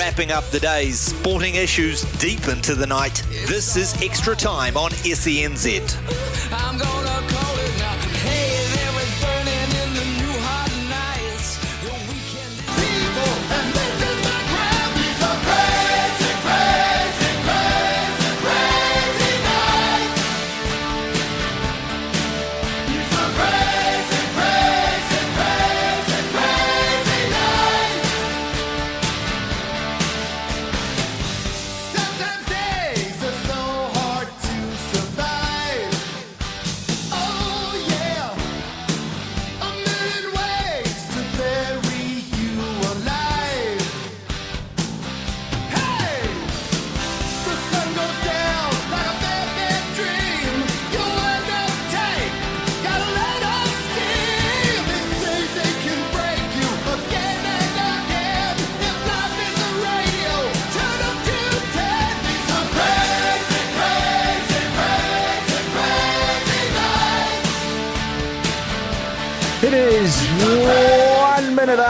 Wrapping up the day's sporting issues deep into the night, this is Extra Time on SENZ.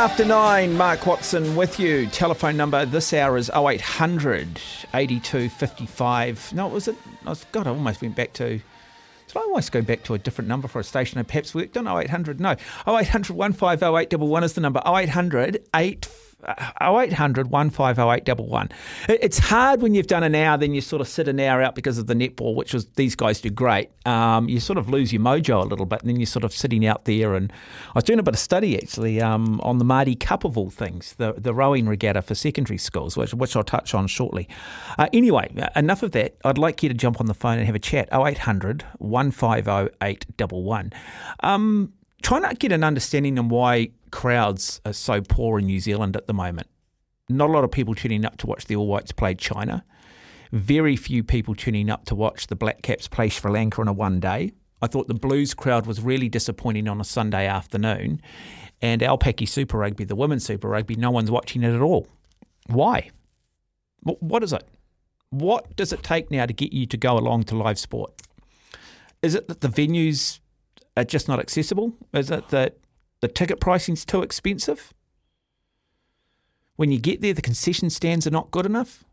After nine. Mark Watson with you. Telephone number this hour is 0800 82 55. No, was it? Oh, was, God, I almost went back to. Did I almost go back to a different number for a station I perhaps worked on? 0800, no. 0800 150 is the number. 0800 8 0800 150 It's hard when you've done an hour, then you sort of sit an hour out because of the netball, which was these guys do great. Um, you sort of lose your mojo a little bit, and then you're sort of sitting out there. And I was doing a bit of study actually um, on the Maadi Cup of all things, the, the rowing regatta for secondary schools, which, which I'll touch on shortly. Uh, anyway, enough of that. I'd like you to jump on the phone and have a chat. 0800 150 811. Um, trying to get an understanding on why crowds are so poor in New Zealand at the moment. Not a lot of people tuning up to watch the All Whites play China. Very few people tuning up to watch the Black Caps play Sri Lanka on a one day. I thought the Blues crowd was really disappointing on a Sunday afternoon. And Aupiki Super Rugby, the women's Super Rugby, no one's watching it at all. Why? What is it? What does it take now to get you to go along to live sport? Is it that the venues are just not accessible? Is it that the ticket pricing's too expensive? When you get there, the concession stands are not good enough?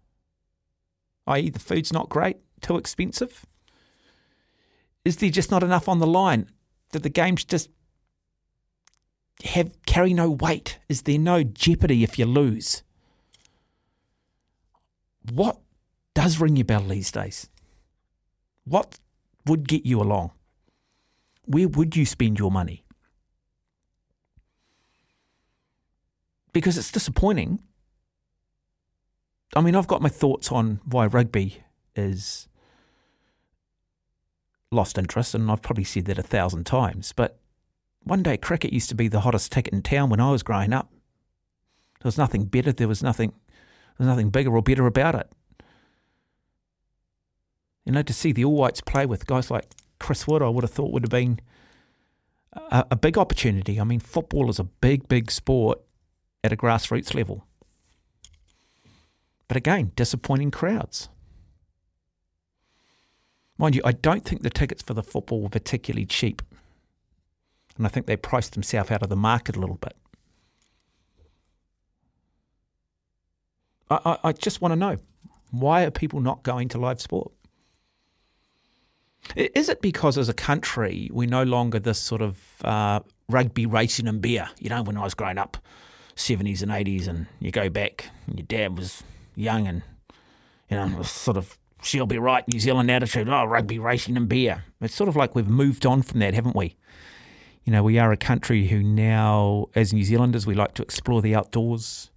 i.e., the food's not great, too expensive? Is there just not enough on the line? That the games just have carry no weight? Is there no jeopardy if you lose? What does ring your bell these days? What would get you along? Where would you spend your money? Because it's disappointing. I mean, I've got my thoughts on why rugby is lost interest, and I've probably said that a thousand times. But one day, cricket used to be the hottest ticket in town when I was growing up. There was nothing better. There was nothing. There was nothing bigger or better about it. You know, to see the All Whites play with guys like Chris Wood, I would have thought would have been a, a big opportunity. I mean, football is a big, big sport at a grassroots level. But again, disappointing crowds. Mind you, I don't think the tickets for the football were particularly cheap. And I think they priced themselves out of the market a little bit. I, I, I just want to know why are people not going to live sport? Is it because as a country we're no longer this sort of uh, rugby racing and beer? You know, when I was growing up, 70s and 80s, and you go back, and your dad was young and, you know, was sort of, she'll be right, New Zealand attitude, oh, rugby racing and beer. It's sort of like we've moved on from that, haven't we? You know, we are a country who now, as New Zealanders, we like to explore the outdoors.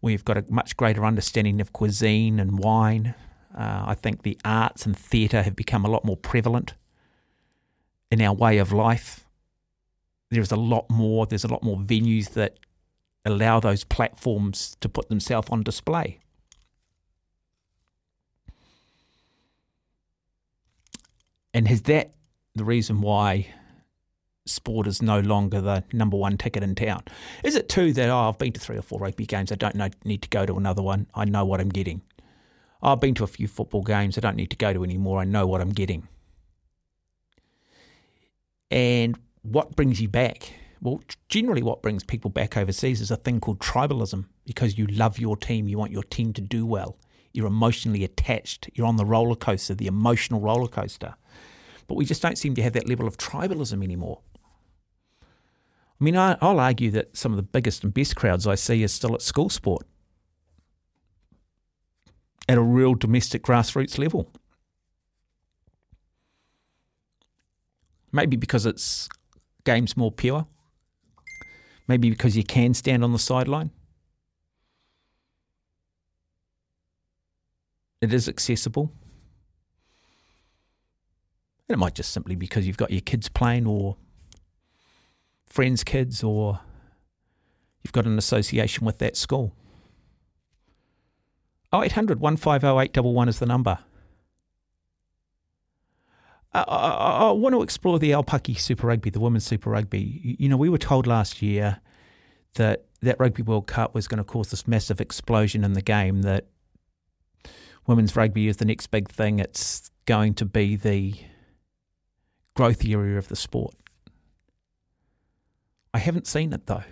We've got a much greater understanding of cuisine and wine. Uh, I think the arts and theatre have become a lot more prevalent in our way of life. There's a lot more, there's a lot more venues that allow those platforms to put themselves on display. And is that the reason why sport is no longer the number one ticket in town? Is it too that, oh, I've been to three or four rugby games, I don't know, need to go to another one, I know what I'm getting? Oh, I've been to a few football games, I don't need to go to any more, I know what I'm getting. And what brings you back? Well, generally, what brings people back overseas is a thing called tribalism because you love your team, you want your team to do well, you're emotionally attached, you're on the roller coaster, the emotional roller coaster. But we just don't seem to have that level of tribalism anymore. I mean, I, I'll argue that some of the biggest and best crowds I see are still at school sport at a real domestic grassroots level. Maybe because it's game's more pure. Maybe because you can stand on the sideline. It is accessible. And it might just simply because you've got your kids playing or friends' kids or you've got an association with that school. 0800 150 811 is the number. I, I, I want to explore the Aupiki Super Rugby, the women's Super Rugby. You know, we were told last year that that Rugby World Cup was going to cause this massive explosion in the game, that women's rugby is the next big thing. It's going to be the growth area of the sport. I haven't seen it though.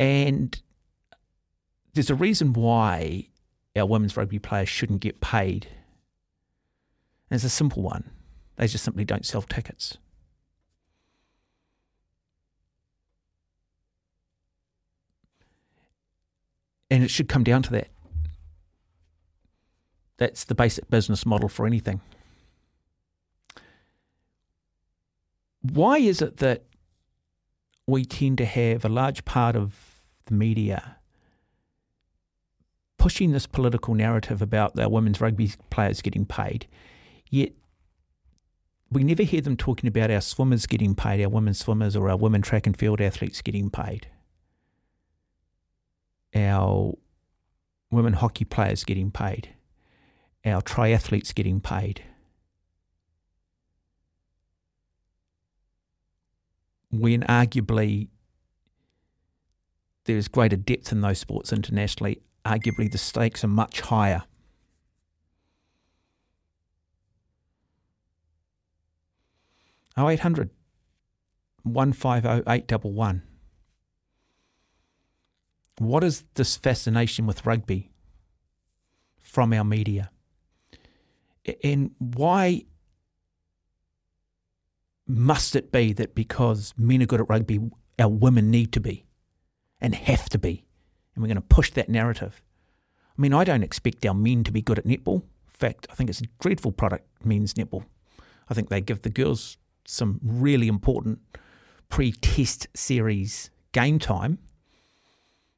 And there's a reason why our women's rugby players shouldn't get paid. And it's a simple one. They just simply don't sell tickets. And it should come down to that. That's the basic business model for anything. Why is it that we tend to have a large part of the media pushing this political narrative about our women's rugby players getting paid, yet we never hear them talking about our swimmers getting paid, our women swimmers or our women track and field athletes getting paid, our women hockey players getting paid, our triathletes getting paid. When arguably there's greater depth in those sports internationally, arguably the stakes are much higher. Oh eight hundred one five oh eight double one. What is this fascination with rugby from our media? And why must it be that because men are good at rugby, our women need to be and have to be? And we're going to push that narrative. I mean, I don't expect our men to be good at netball. In fact, I think it's a dreadful product, men's netball. I think they give the girls some really important pre test series game time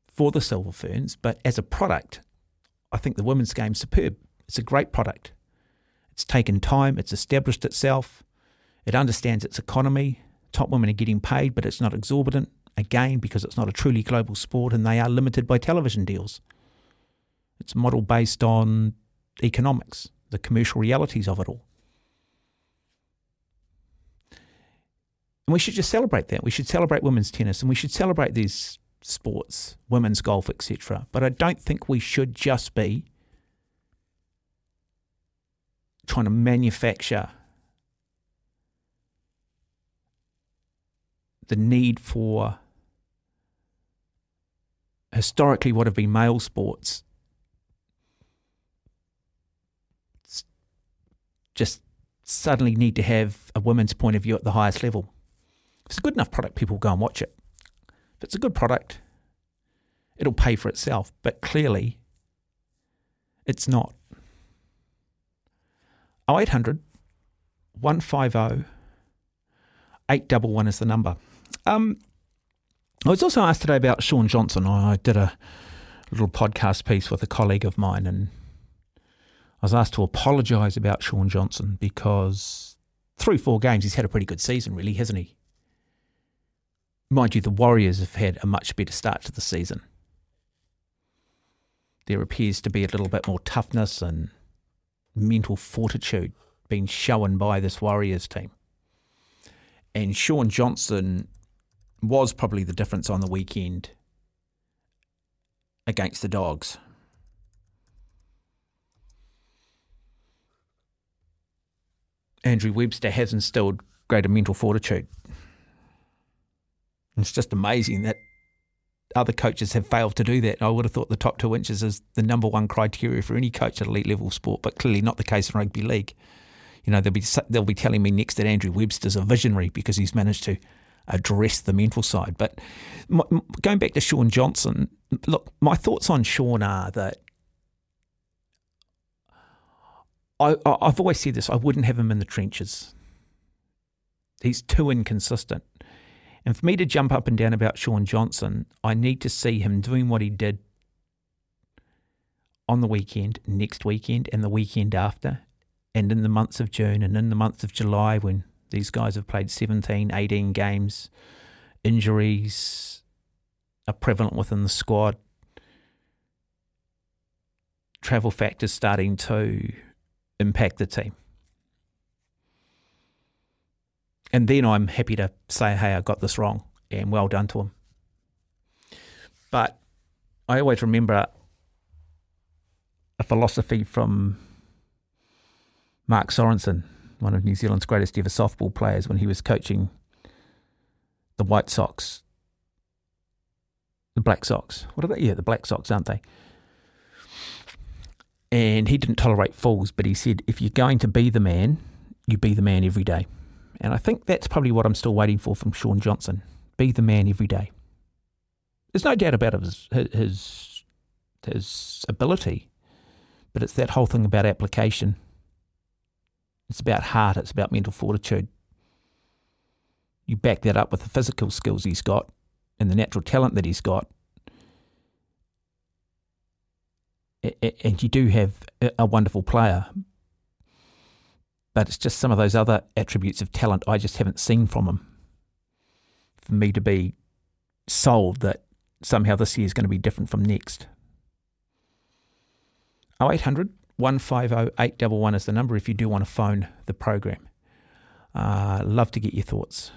for the Silver Ferns, but as a product, I think the women's game's superb. It's a great product. It's taken time, it's established itself, it understands its economy. Top women are getting paid, but it's not exorbitant, again, because it's not a truly global sport and they are limited by television deals. It's a model based on economics, the commercial realities of it all. And we should just celebrate that. We should celebrate women's tennis and we should celebrate these sports, women's golf, etc. But I don't think we should just be trying to manufacture the need for historically what have been male sports just suddenly need to have a women's point of view at the highest level. If it's a good enough product, people will go and watch it. If it's a good product, it'll pay for itself. But clearly, it's not. 0800 150 811 is the number. Um, I was also asked today about Shaun Johnson. I did a little podcast piece with a colleague of mine, and I was asked to apologise about Shaun Johnson because through four games he's had a pretty good season, really, hasn't he? Mind you, the Warriors have had a much better start to the season. There appears to be a little bit more toughness and mental fortitude being shown by this Warriors team. And Shaun Johnson was probably the difference on the weekend against the Dogs. Andrew Webster has instilled greater mental fortitude. It's just amazing that other coaches have failed to do that. I would have thought the top two inches is the number one criteria for any coach at elite level sport, but clearly not the case in rugby league. You know, they'll be they'll be telling me next that Andrew Webster's a visionary because he's managed to address the mental side. But going back to Shaun Johnson, look, my thoughts on Shaun are that I, I've always said this: I wouldn't have him in the trenches. He's too inconsistent. And for me to jump up and down about Shaun Johnson, I need to see him doing what he did on the weekend, next weekend, and the weekend after, and in the months of June and in the months of July when these guys have played 17, 18 games, injuries are prevalent within the squad, travel factors starting to impact the team. And then I'm happy to say, hey, I got this wrong, and well done to him. But I always remember a philosophy from Mark Sorensen, one of New Zealand's greatest ever softball players, when he was coaching the White Sox, the Black Sox. What are they? Yeah, the Black Sox, aren't they? And he didn't tolerate fools, but he said, if you're going to be the man, you be the man every day. And I think that's probably what I'm still waiting for from Shaun Johnson. Be the man every day. There's no doubt about his, his, his ability, but it's that whole thing about application. It's about heart, it's about mental fortitude. You back that up with the physical skills he's got and the natural talent that he's got. And you do have a wonderful player, but it's just some of those other attributes of talent I just haven't seen from him. For me to be sold that somehow this year is going to be different from next. 0800 150 811 is the number if you do want to phone the program. Uh, love to get your thoughts.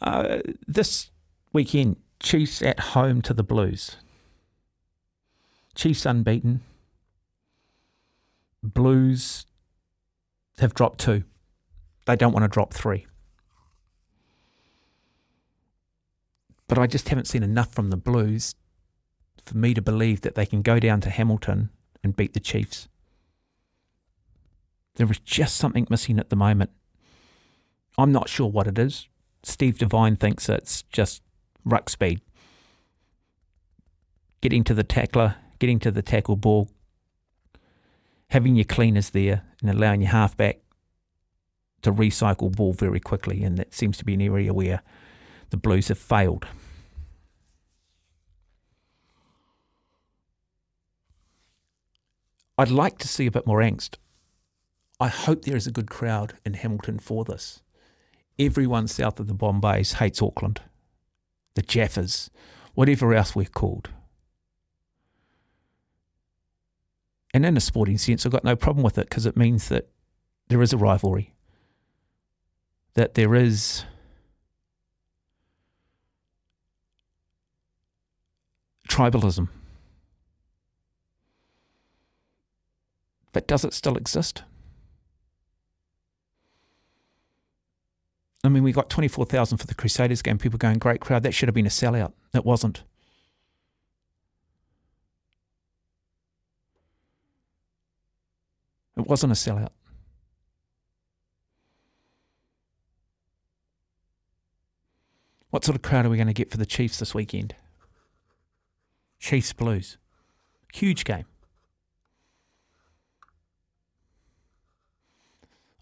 Uh, this weekend, Chiefs at home to the Blues. Chiefs unbeaten. Blues have dropped two. They don't want to drop three. But I just haven't seen enough from the Blues for me to believe that they can go down to Hamilton and beat the Chiefs. There is just something missing at the moment. I'm not sure what it is. Steve Devine thinks it's just ruck speed. Getting to the tackler, getting to the tackle ball, having your cleaners there and allowing your halfback to recycle ball very quickly. And that seems to be an area where the Blues have failed. I'd like to see a bit more angst. I hope there is a good crowd in Hamilton for this. Everyone south of the Bombays hates Auckland, the Jaffas, whatever else we're called. And in a sporting sense, I've got no problem with it because it means that there is a rivalry, that there is tribalism. But does it still exist? I mean, we got 24,000 for the Crusaders game. People going, great crowd. That should have been a sellout. It wasn't. It wasn't a sellout. What sort of crowd are we going to get for the Chiefs this weekend? Chiefs Blues. Huge game.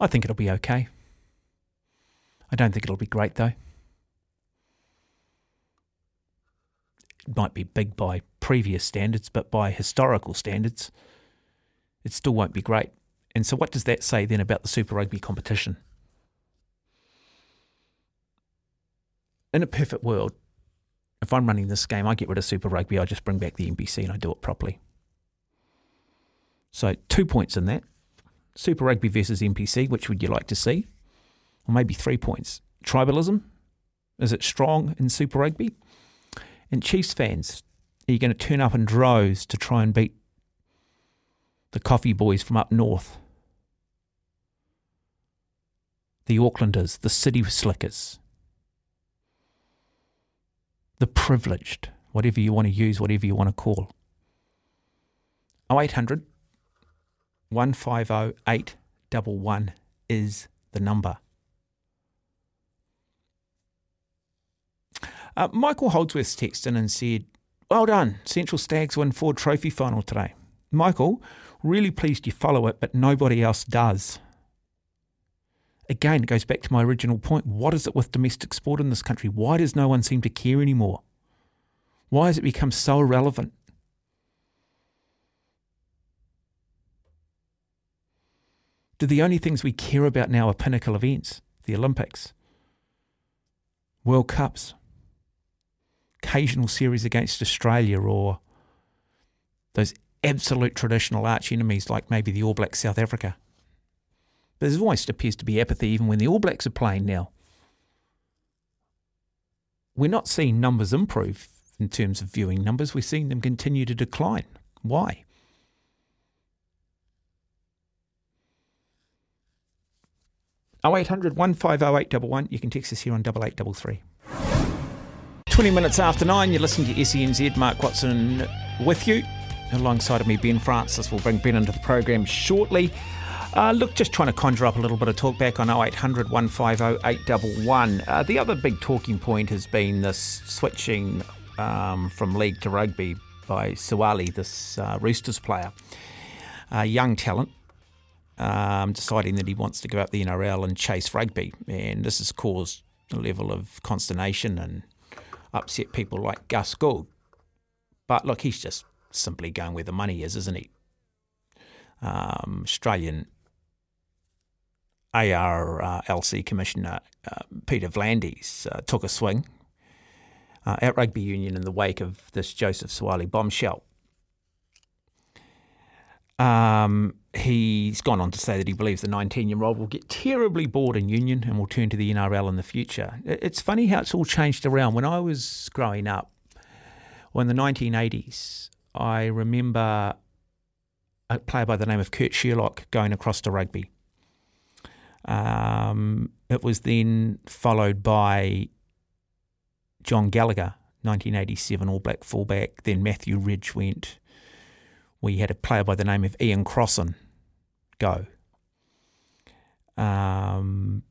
I think it'll be okay. I don't think it'll be great though. It might be big by previous standards, but by historical standards, it still won't be great. And so, what does that say then about the Super Rugby competition? In a perfect world, if I'm running this game, I get rid of Super Rugby, I just bring back the NPC and I do it properly. So, two points in that. Super Rugby versus NPC, which would you like to see? Or maybe three points. Tribalism, is it strong in Super Rugby? And Chiefs fans, are you going to turn up in droves to try and beat the coffee boys from up north? The Aucklanders, the City Slickers. the privileged, whatever you want to use, whatever you want to call. 0800 150 811 is the number. Uh, Michael Holdsworth's texted in and said, Well done, Central Stags win Ford Trophy final today. Michael, really pleased you follow it, but nobody else does. Again, it goes back to my original point. What is it with domestic sport in this country? Why does no one seem to care anymore? Why has it become so irrelevant? Do the only things we care about now are pinnacle events, the Olympics, World Cups, occasional series against Australia, or those absolute traditional arch enemies like maybe the All Blacks South Africa? But there almost appears to be apathy even when the All Blacks are playing now. We're not seeing numbers improve in terms of viewing numbers, we're seeing them continue to decline. Why? Oh eight hundred one five oh eight double one. You can text us here on double eight double three. Twenty minutes after nine, you're listening to SENZ. Mark Watson with you. Alongside of me, Ben Francis. We'll bring Ben into the program shortly. Uh, look, just trying to conjure up a little bit of talk back on 0800 150 811. Uh, the other big talking point has been this switching um, from league to rugby by Suaalii, this uh, Roosters player. Young talent, um, deciding that he wants to go up the NRL and chase rugby. And this has caused a level of consternation and upset people like Gus Gould. But look, he's just simply going where the money is, isn't he? Um, Australian ARLC Commissioner uh, Peter V'landys uh, took a swing uh, at rugby union in the wake of this Joseph Suaalii bombshell. Um, he's gone on to say that he believes the 19 year old will get terribly bored in union and will turn to the NRL in the future. It's funny how it's all changed around. When I was growing up, well, in the 1980s, I remember a player by the name of Kurt Sherlock going across to rugby. Um, it was then followed by John Gallagher, 1987 All Black fullback. Then Matthew Ridge went. We had a player by the name of Ian Crossan go. Um,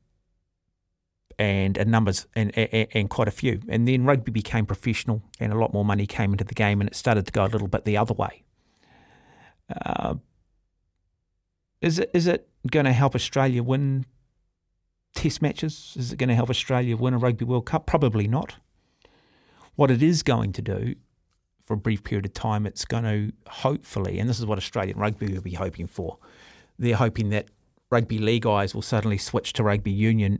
and a numbers and, and, and quite a few. And then rugby became professional, and a lot more money came into the game, and it started to go a little bit the other way. Uh, is it is it going to help Australia win Test matches? Is it going to help Australia win a Rugby World Cup? Probably not. What it is going to do for a brief period of time, it's going to hopefully, and this is what Australian rugby will be hoping for. They're hoping that rugby league guys will suddenly switch to rugby union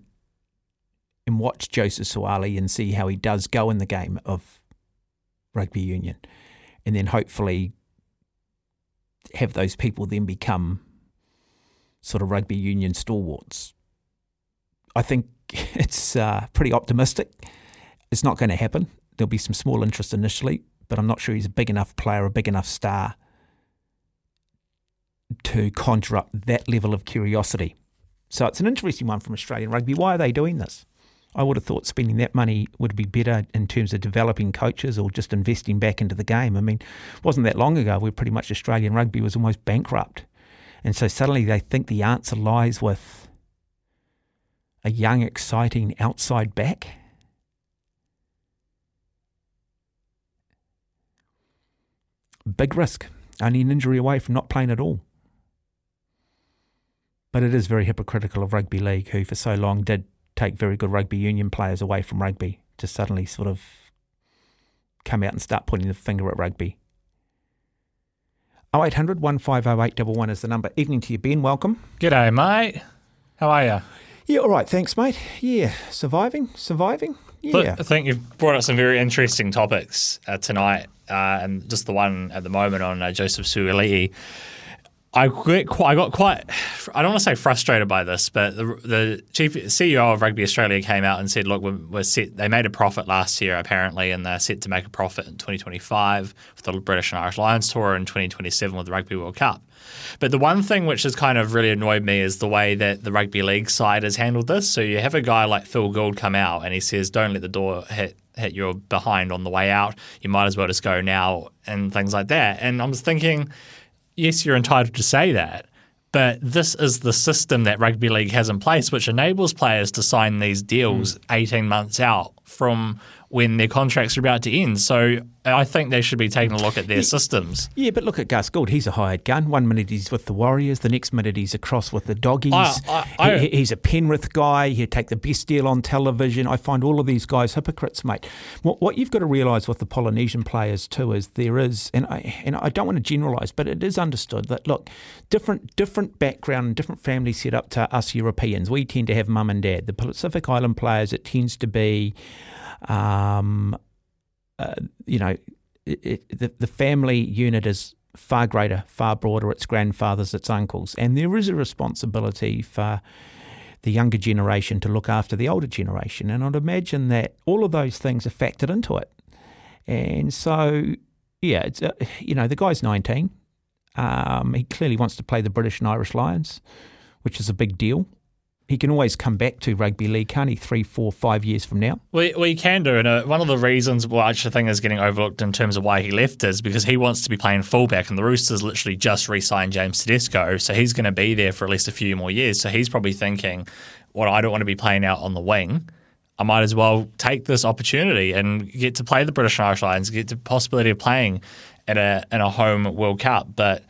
and watch Joseph Suaalii and see how he does go in the game of rugby union, and then hopefully have those people then become sort of rugby union stalwarts. I think it's uh, pretty optimistic. It's not going to happen. There'll be some small interest initially, but I'm not sure he's a big enough player, a big enough star to conjure up that level of curiosity. So it's an interesting one from Australian rugby. Why are they doing this? I would have thought spending that money would be better in terms of developing coaches or just investing back into the game. I mean, it wasn't that long ago where pretty much Australian rugby was almost bankrupt. And so suddenly they think the answer lies with a young, exciting outside back. Big risk, only an injury away from not playing at all. But it is very hypocritical of rugby league, who for so long did take very good rugby union players away from rugby, to suddenly sort of come out and start pointing the finger at rugby. 0800 150 is the number. Evening to you, Ben. Welcome. G'day, mate. How are you? Yeah, all right. Thanks, mate. Yeah, surviving, surviving. Yeah. I think you've brought up some very interesting topics uh, tonight, uh, and just the one at the moment on uh, Joseph Suaalii. I get quite, I got quite, I don't want to say frustrated by this, but the, the chief CEO of Rugby Australia came out and said, look, we're, we're set, they made a profit last year apparently, and they're set to make a profit in 2025 with the British and Irish Lions Tour and 2027 with the Rugby World Cup. But the one thing which has kind of really annoyed me is the way that the rugby league side has handled this. So you have a guy like Phil Gould come out and he says, don't let the door hit hit you're behind on the way out. You might as well just go now and things like that. And I was thinking, yes, you're entitled to say that. But this is the system that rugby league has in place, which enables players to sign these deals hmm. 18 months out from when their contracts are about to end. So uh, I think they should be taking a look at their systems. Yeah, but look at Gus Gould. He's a hired gun. One minute he's with the Warriors, the next minute he's across with the Doggies. I- I- I- He- he's a Penrith guy. He'd take the best deal on television. I find all of these guys hypocrites, mate. What, what you've got to realise with the Polynesian players too is there is, and I and I don't want to generalise, but it is understood that look, different different background and different family set up to us Europeans. We tend to have mum and dad. The Pacific Island players, it tends to be. Um, uh, you know, it, it, the, the family unit is far greater, far broader. It's grandfathers, it's uncles. And there is a responsibility for the younger generation to look after the older generation. And I'd imagine that all of those things are factored into it. And so, yeah, it's, uh, you know, the guy's 19. Um, he clearly wants to play the British and Irish Lions, which is a big deal. He can always come back to rugby league, can't he? Three, four, five years from now. We, we can do, and uh, one of the reasons why I think is getting overlooked in terms of why he left is because he wants to be playing fullback, and the Roosters literally just re-signed James Tedesco, so he's going to be there for at least a few more years. So he's probably thinking, "Well, I don't want to be playing out on the wing. I might as well take this opportunity and get to play the British and Irish Lions, get the possibility of playing at a in a home World Cup." But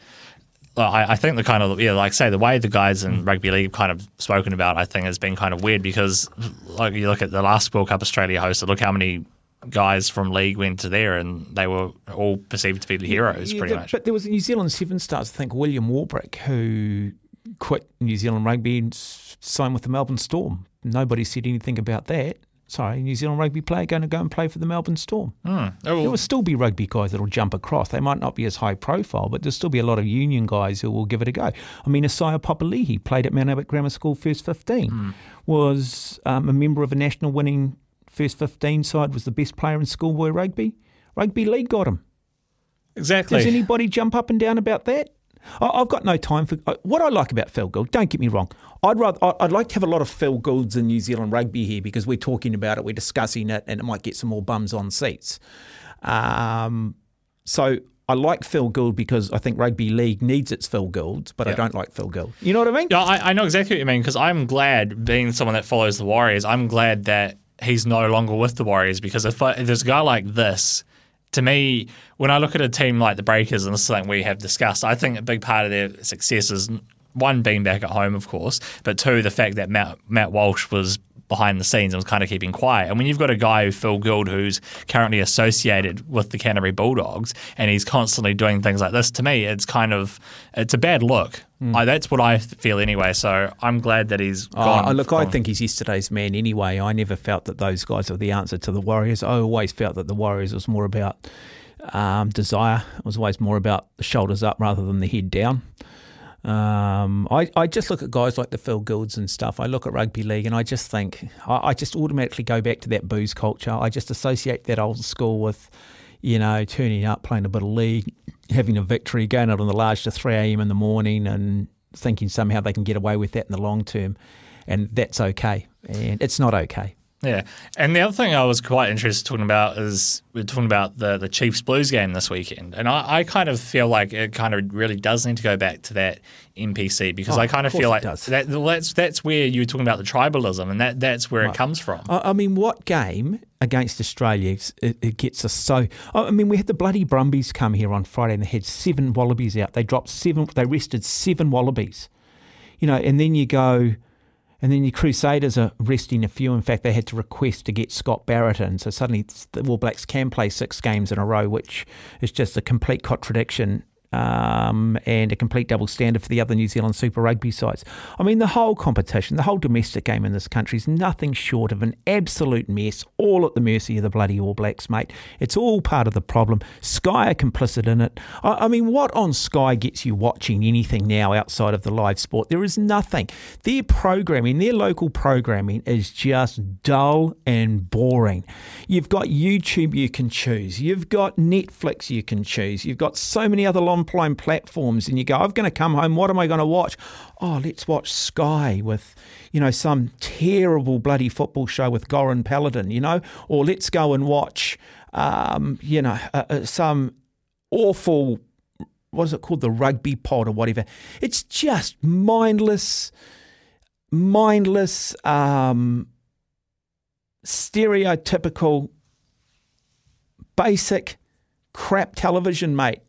I, I think the kind of yeah, like say the way the guys in mm. rugby league kind of spoken about, I think has been kind of weird because like you look at the last World Cup Australia hosted, look how many guys from league went to there and they were all perceived to be the heroes Yeah, pretty much. But there was a New Zealand Seven Stars, I think William Warbrick, who quit New Zealand rugby and signed with the Melbourne Storm. Nobody said anything about that. Sorry, New Zealand rugby player going to go and play for the Melbourne Storm. Oh, There will still be rugby guys that will jump across. They might not be as high profile, but there'll still be a lot of union guys who will give it a go. I mean, Isaiah Papali'i played at Mount Albert Grammar School first 15, was um, a member of a national winning first 15 side, was the best player in schoolboy rugby. Rugby league got him. exactly. Does anybody jump up and down about that? I- I've got no time for what I like about Phil Gould. Don't get me wrong. I'd rather I'd like to have a lot of Phil Goulds in New Zealand rugby here because we're talking about it, we're discussing it, and it might get some more bums on seats. Um, so I like Phil Gould because I think rugby league needs its Phil Goulds, but I don't like Phil Gould. You know what I mean? Yeah, I, I know exactly what you mean because I'm glad, being someone that follows the Warriors, I'm glad that he's no longer with the Warriors because if, I, if there's a guy like this, to me, when I look at a team like the Breakers, and this is something we have discussed, I think a big part of their success is one, being back at home, of course, but two, the fact that Matt, Matt Walsh was behind the scenes and was kind of keeping quiet. And when you've got a guy, who Phil Gould, who's currently associated with the Canterbury Bulldogs, and he's constantly doing things like this, to me, it's kind of it's a bad look. I, that's what I feel anyway. So I'm glad that he's gone. Oh, look, I think he's yesterday's man anyway. I never felt that those guys were the answer to the Warriors. I always felt that the Warriors was more about um, desire. It was always more about the shoulders up rather than the head down. Um, I, I just look at guys like the Phil Goulds and stuff. I look at rugby league and I just think, I, I just automatically go back to that booze culture. I just associate that old school with, you know, turning up, playing a bit of league, having a victory, going out on the large to 3 a.m. in the morning and thinking somehow they can get away with that in the long term. And that's okay. And it's not okay. Yeah, and the other thing I was quite interested talking about is we're talking about the the Chiefs Blues game this weekend, and I, I kind of feel like it kind of really does need to go back to that NPC because Oh, I kind of of feel like that, that's that's where you were talking about the tribalism, and that that's where it comes from. I, I mean, what game against Australia it, it gets us so? I mean, we had the bloody Brumbies come here on Friday and they had seven wallabies out. They dropped seven. They rested seven wallabies. You know, and then you go. And then your Crusaders are resting a few. In fact, they had to request to get Scott Barrett in. So suddenly the All Blacks can play six games in a row, which is just a complete contradiction um, and a complete double standard for the other New Zealand Super Rugby sides. I mean, the whole competition, the whole domestic game in this country is nothing short of an absolute mess, all at the mercy of the bloody All Blacks, mate. It's all part of the problem. Sky are complicit in it. I, I mean, what on Sky gets you watching anything now outside of the live sport? There is nothing. Their programming, their local programming is just dull and boring. You've got YouTube you can choose. You've got Netflix you can choose. You've got so many other long online platforms and you go, I'm going to come home. What am I going to watch? Oh, let's watch Sky with, you know, some terrible bloody football show with Goran Paladin, you know, or let's go and watch, um, you know, uh, some awful, what is it called, the rugby pod or whatever. It's just mindless, mindless, um, stereotypical, basic crap television, mate.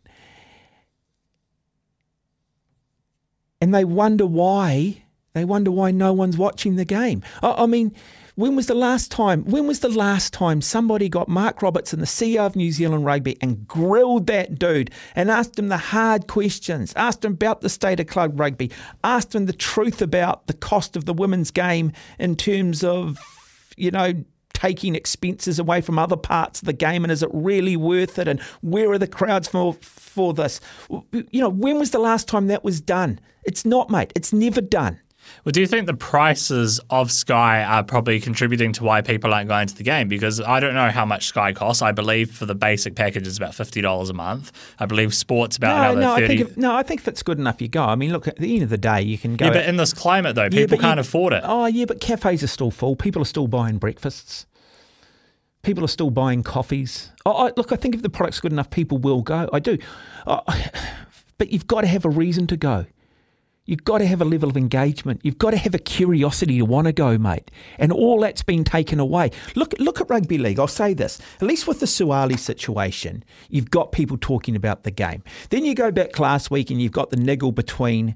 And they wonder why. They wonder why no one's watching the game. I, I mean, when was the last time? When was the last time somebody got Mark Robertson, the CEO of New Zealand Rugby, and grilled that dude and asked him the hard questions, asked him about the state of club rugby, asked him the truth about the cost of the women's game in terms of, you know, taking expenses away from other parts of the game and is it really worth it and where are the crowds for for this you know when was the last time that was done it's not mate it's never done Well, do you think the prices of Sky are probably contributing to why people aren't going to the game? Because I don't know how much Sky costs. I believe for the basic package is about fifty dollars a month. I believe sports about no, another no, I think if, no, I think if it's good enough, you go. I mean, look, at the end of the day, you can go. yeah, but in this climate though, people but can't you- afford it. Oh, yeah, but cafes are still full. People are still buying breakfasts. People are still buying coffees. I, look, I think if the product's good enough, people will go. I do. But you've got to have a reason to go. You've got to have a level of engagement. You've got to have a curiosity to want to go, mate. And all that's been taken away. Look, look at rugby league. I'll say this: at least with the Suaalii situation, you've got people talking about the game. Then you go back last week, and you've got the niggle between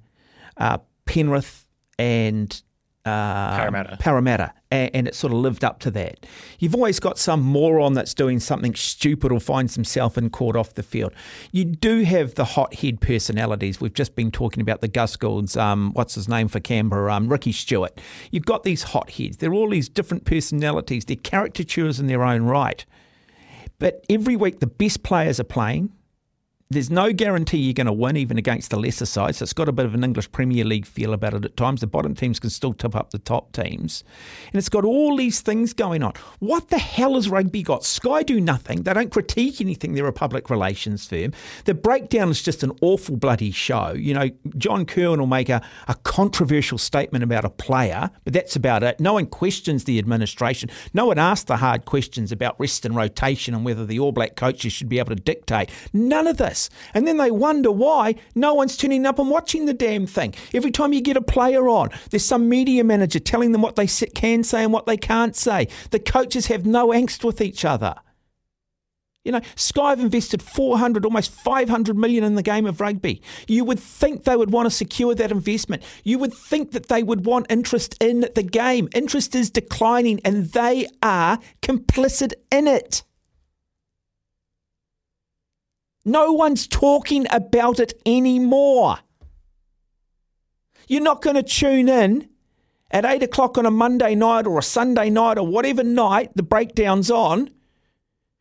uh, Penrith and uh, Parramatta. Parramatta, and, and it sort of lived up to that. You've always got some moron that's doing something stupid or finds himself in court off the field. You do have the hothead personalities. We've just been talking about the Gus Goulds, um, what's his name for Canberra, um, Ricky Stuart. You've got these hotheads. They're all these different personalities. They're caricatures in their own right. But every week, the best players are playing. There's no guarantee you're going to win, even against the lesser sides. It's got a bit of an English Premier League feel about it at times. The bottom teams can still tip up the top teams. And it's got all these things going on. What the hell has rugby got? Sky do nothing. They don't critique anything. They're a public relations firm. The breakdown is just an awful bloody show. You know, John Kirwan will make a, a controversial statement about a player, but that's about it. No one questions the administration. No one asks the hard questions about rest and rotation and whether the All Black coaches should be able to dictate. None of this. And then they wonder why no one's turning up and watching the damn thing. Every time you get a player on, there's some media manager telling them what they can say and what they can't say. The coaches have no angst with each other. You know, Sky have invested 400, almost 500 million in the game of rugby. You would think they would want to secure that investment. You would think that they would want interest in the game. Interest is declining and they are complicit in it. No one's talking about it anymore. You're not going to tune in at 8 o'clock on a Monday night or a Sunday night or whatever night the breakdown's on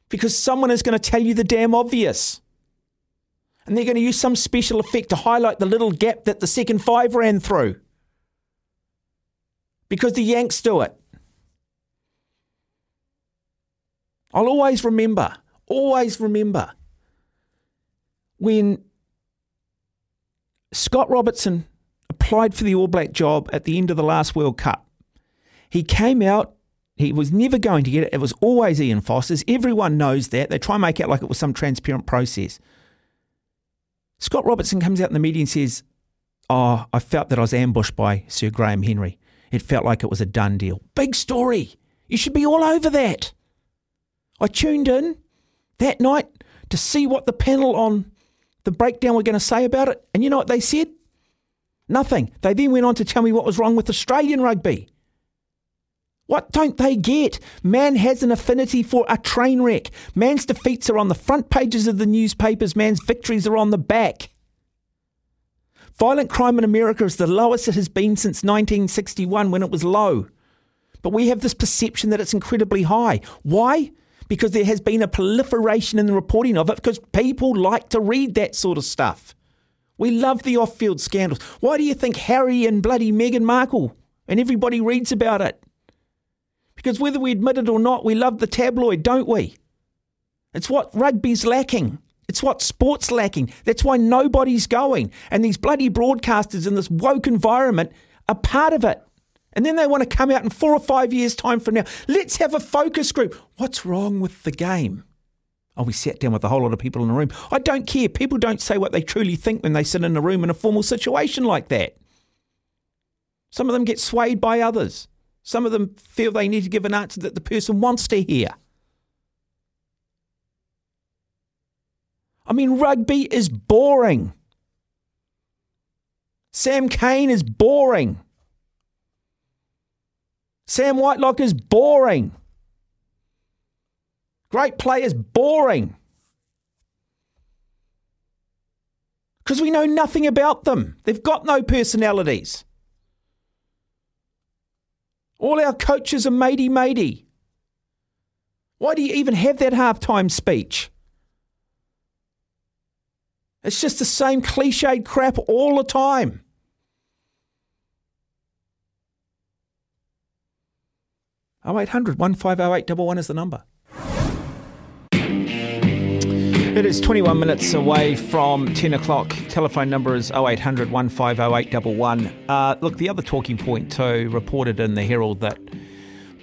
because someone is going to tell you the damn obvious. And they're going to use some special effect to highlight the little gap that the second five ran through. Because the Yanks do it. I'll always remember, always remember when Scott Robertson applied for the All Black job at the end of the last World Cup. He came out, he was never going to get it. It was always Ian Foster's. Everyone knows that. They try and make it like it was some transparent process. Scott Robertson comes out in the media and says, Oh, I felt that I was ambushed by Sir Graham Henry. It felt like it was a done deal. Big story. You should be all over that. I tuned in that night to see what the panel on the breakdown we're going to say about it. And you know what they said? Nothing. They then went on to tell me what was wrong with Australian rugby. What don't they get? Man has an affinity for a train wreck. Man's defeats are on the front pages of the newspapers, man's victories are on the back. Violent crime in America is the lowest it has been since 1961 when it was low. But we have this perception that it's incredibly high. Why? Because there has been a proliferation in the reporting of it because people like to read that sort of stuff. We love the off field scandals. Why do you think Harry and bloody Meghan Markle and everybody reads about it? Because whether we admit it or not, we love the tabloid, don't we? It's what rugby's lacking. It's what sport's lacking. That's why nobody's going. And these bloody broadcasters in this woke environment are part of it. And then they want to come out in four or five years' time from now. Let's have a focus group. What's wrong with the game? Oh, we sat down with a whole lot of people in a room. I don't care. People don't say what they truly think when they sit in a room in a formal situation like that. Some of them get swayed by others. Some of them feel they need to give an answer that the person wants to hear. I mean, rugby is boring. Sam Cane is boring. Sam Whitelock is boring. Great players, boring. Because we know nothing about them. They've got no personalities. All our coaches are matey matey. Why do you even have that halftime speech? It's just the same cliched crap all the time. Oh eight hundred one five oh eight double one is the number. It is 21 minutes away from 10 o'clock. Telephone number is 0800 150811. Uh, look, the other talking point too, reported in the Herald that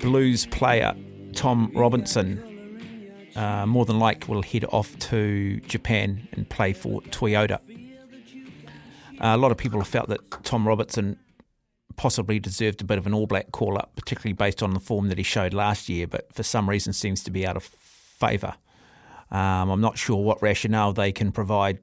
Blues player Tom Robinson uh, more than like will head off to Japan and play for Toyota. Uh, a lot of people have felt that Tom Robertson possibly deserved a bit of an All Black call up, particularly based on the form that he showed last year, but for some reason seems to be out of favour. Um, I'm not sure what rationale they can provide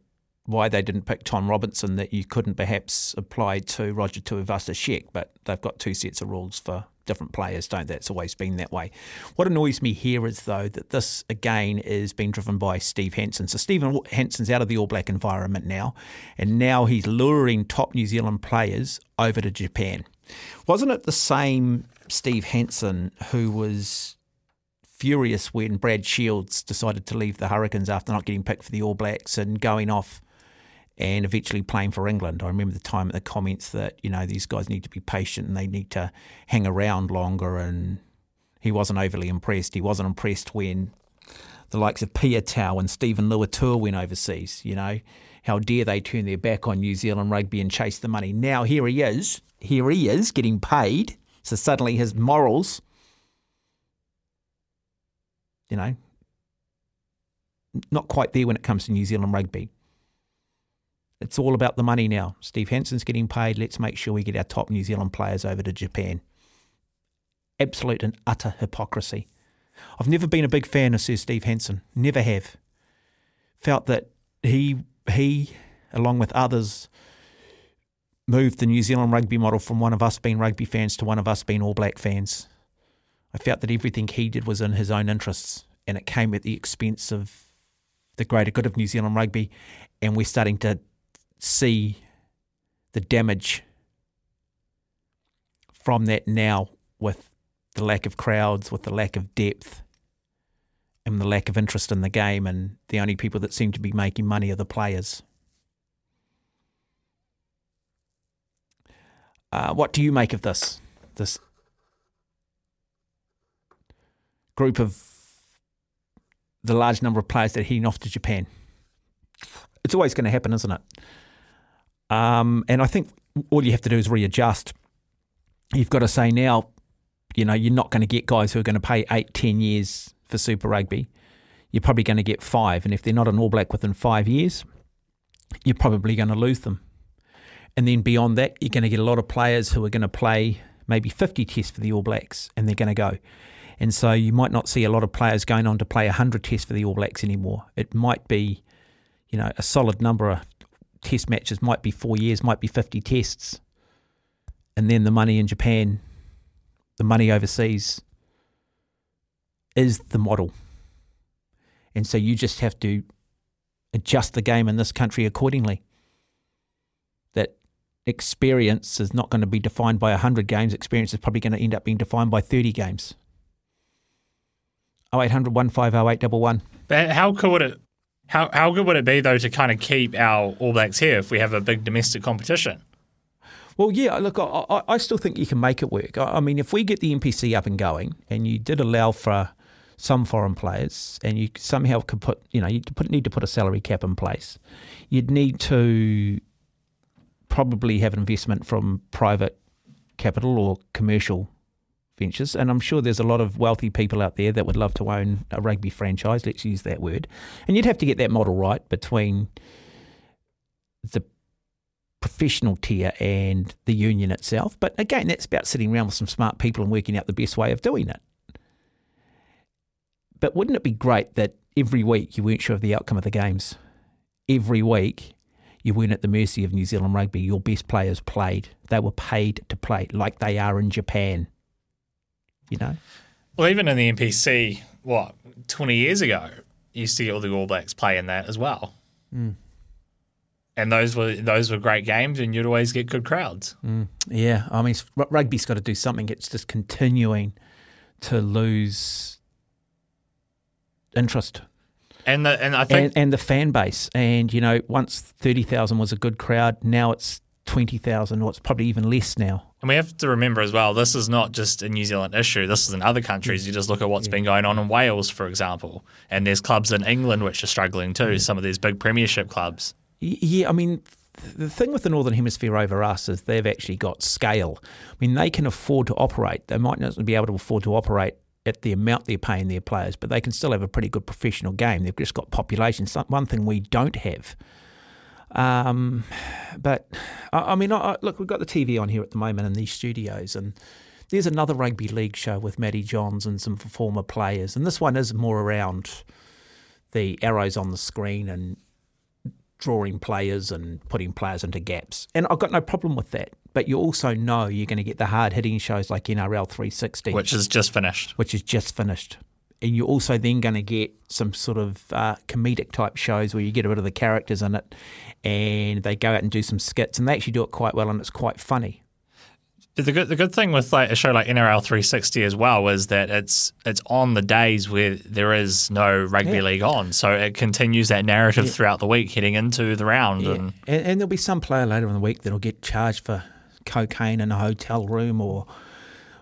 why they didn't pick Tom Robinson that you couldn't perhaps apply to Roger Tuivasa-Sheck, but they've got two sets of rules for different players, don't they? It's always been that way. What annoys me here is, though, that this again is being driven by Steve Hansen. So Stephen Hansen's out of the All Black environment now, and now he's luring top New Zealand players over to Japan. Wasn't it the same Steve Hansen who was furious when Brad Shields decided to leave the Hurricanes after not getting picked for the All Blacks and going off and eventually playing for England. I remember the time at the comments that, you know, these guys need to be patient and they need to hang around longer and he wasn't overly impressed. He wasn't impressed when the likes of Piutau and Steven Luatua went overseas, you know. How dare they turn their back on New Zealand rugby and chase the money. Now here he is, here he is getting paid. So suddenly his morals you know, not quite there when it comes to New Zealand rugby. It's all about the money now. Steve Hansen's getting paid. Let's make sure we get our top New Zealand players over to Japan. Absolute and utter hypocrisy. I've never been a big fan of Sir Steve Hansen. Never have. Felt that he he, along with others, moved the New Zealand rugby model from one of us being rugby fans to one of us being All Black fans. I felt that everything he did was in his own interests and it came at the expense of the greater good of New Zealand rugby. And we're starting to see the damage from that now with the lack of crowds, with the lack of depth, and the lack of interest in the game. And the only people that seem to be making money are the players. Uh, what do you make of this? This group of the large number of players that are heading off to Japan. It's always going to happen, isn't it? Um, and I think all you have to do is readjust. You've got to say now, you know, you're not going to get guys who are going to pay eight, ten years for Super Rugby. You're probably going to get five, and if they're not an All Black within five years, you're probably going to lose them. And then beyond that, you're going to get a lot of players who are going to play maybe 50 tests for the All Blacks, and they're going to go. And so you might not see a lot of players going on to play 100 tests for the All Blacks anymore. It might be, you know, a solid number of test matches, might be four years, might be 50 tests. And then the money in Japan, the money overseas is the model. And so you just have to adjust the game in this country accordingly. That experience is not going to be defined by 100 games, experience is probably going to end up being defined by 30 games. 0800 150811. But how cool would it? How how good would it be though to kind of keep our All Blacks here if we have a big domestic competition? Well, yeah, look, I, I, still think you can make it work. I, I mean, if we get the NPC up and going and you did allow for some foreign players, and you somehow could put, you know, you need to put a salary cap in place. You'd need to probably have investment from private capital or commercial ventures. And I'm sure there's a lot of wealthy people out there that would love to own a rugby franchise. Let's use that word. And you'd have to get that model right between the professional tier and the union itself. But again, that's about sitting around with some smart people and working out the best way of doing it. But wouldn't it be great that every week you weren't sure of the outcome of the games? Every week you weren't at the mercy of New Zealand rugby. Your best players played. They were paid to play like they are in Japan. You know? Well, even in the NPC, what, 20 years ago, you used to get all the All Blacks play in that as well. Mm. And those were those were great games, and you'd always get good crowds. Mm. Yeah, I mean, rugby's got to do something. It's just continuing to lose interest And the, and I think and, and the fan base. And you know, once thirty thousand was a good crowd, now it's twenty thousand, or it's probably even less now. And we have to remember as well, this is not just a New Zealand issue. This is in other countries. Mm. You just look at what's been going on in Wales, for example. And there's clubs in England which are struggling too, mm. some of these big premiership clubs. Yeah, I mean, the thing with the Northern Hemisphere over us is they've actually got scale. I mean, they can afford to operate. They might not be able to afford to operate at the amount they're paying their players, but they can still have a pretty good professional game. They've just got population. One thing we don't have. Um, but I, I mean, I, look, we've got the TV on here at the moment in these studios, and there's another rugby league show with Matty Johns and some former players, and this one is more around the arrows on the screen and drawing players and putting players into gaps. And I've got no problem with that. But you also know you're going to get the hard hitting shows like NRL 360, Which is just finished. which is just finished. And you're also then going to get some sort of uh, comedic type shows where you get a bit of the characters in it and they go out and do some skits and they actually do it quite well and it's quite funny. The good the good thing with like a show like NRL 360 as well is that it's it's on the days where there is no rugby Yeah. league on, so it continues that narrative throughout the week heading into the round. And And, and there'll be some player later in the week that'll get charged for cocaine in a hotel room or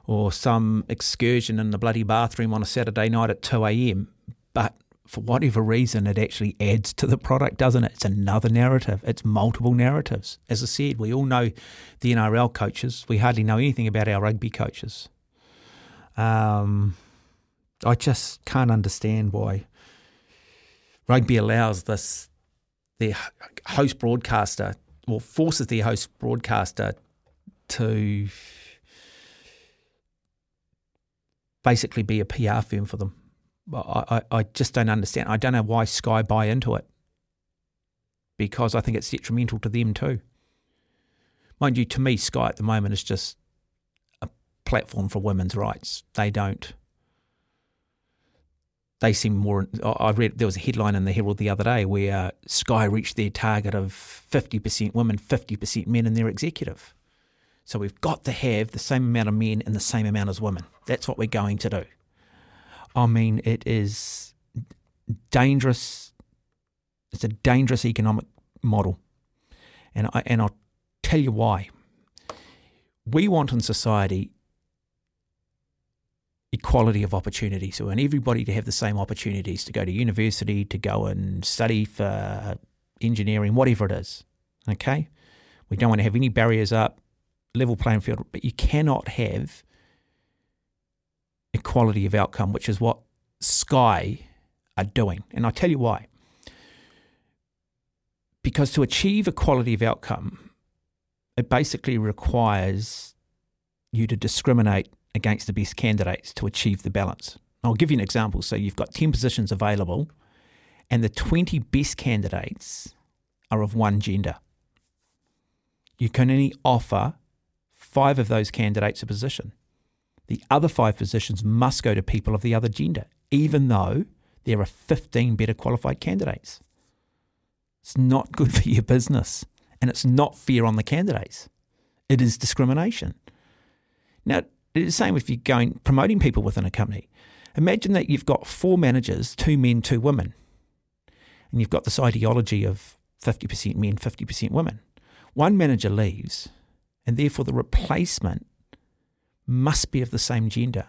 or some excursion in the bloody bathroom on a Saturday night at 2 a.m. But for whatever reason, it actually adds to the product, doesn't it? It's another narrative. It's multiple narratives. As I said, we all know the NRL coaches. We hardly know anything about our rugby coaches. Um, I just can't understand why rugby allows this their host broadcaster or forces their host broadcaster to basically be a PR firm for them. I, I, I just don't understand. I don't know why Sky buy into it because I think it's detrimental to them too. Mind you, to me, Sky at the moment is just a platform for women's rights. They don't. They seem more. I read there was a headline in the Herald the other day where Sky reached their target of fifty percent women, fifty percent men in their executive. So we've got to have the same amount of men and the same amount as women. That's what we're going to do. I mean, it is dangerous. It's a dangerous economic model, and I and I'll tell you why. We want in society equality of opportunity. So we want everybody to have the same opportunities to go to university, to go and study for engineering, whatever it is. Okay, we don't want to have any barriers up, level playing field, but you cannot have equality of outcome, which is what Sky are doing. And I'll tell you why. Because to achieve equality of outcome, it basically requires you to discriminate against the best candidates to achieve the balance. I'll give you an example. So you've got 10 positions available, and the 20 best candidates are of one gender. You can only offer five of those candidates a position. The other five positions must go to people of the other gender, even though there are 15 better qualified candidates. It's not good for your business, and it's not fair on the candidates. It is discrimination. Now, it's the same if you're going promoting people within a company. Imagine that you've got four managers, two men, two women, and you've got this ideology of 50% men, 50% women. One manager leaves, and therefore the replacement must be of the same gender.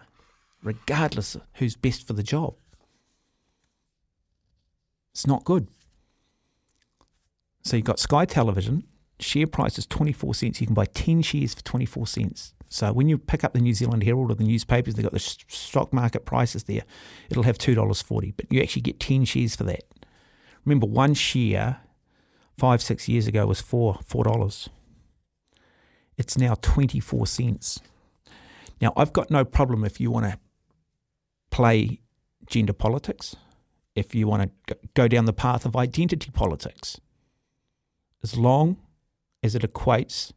regardless of who's best for the job. It's not good. So you've got Sky Television, share price is 24 cents. You can buy 10 shares for 24 cents. So when you pick up the New Zealand Herald or the newspapers, they've got the stock market prices there. It'll have $2.40, but you actually get 10 shares for that. Remember, one share five, six years ago was four, $4. It's now 24 cents. Now, I've got no problem if you want to play gender politics, if you want to go down the path of identity politics, as long as it equates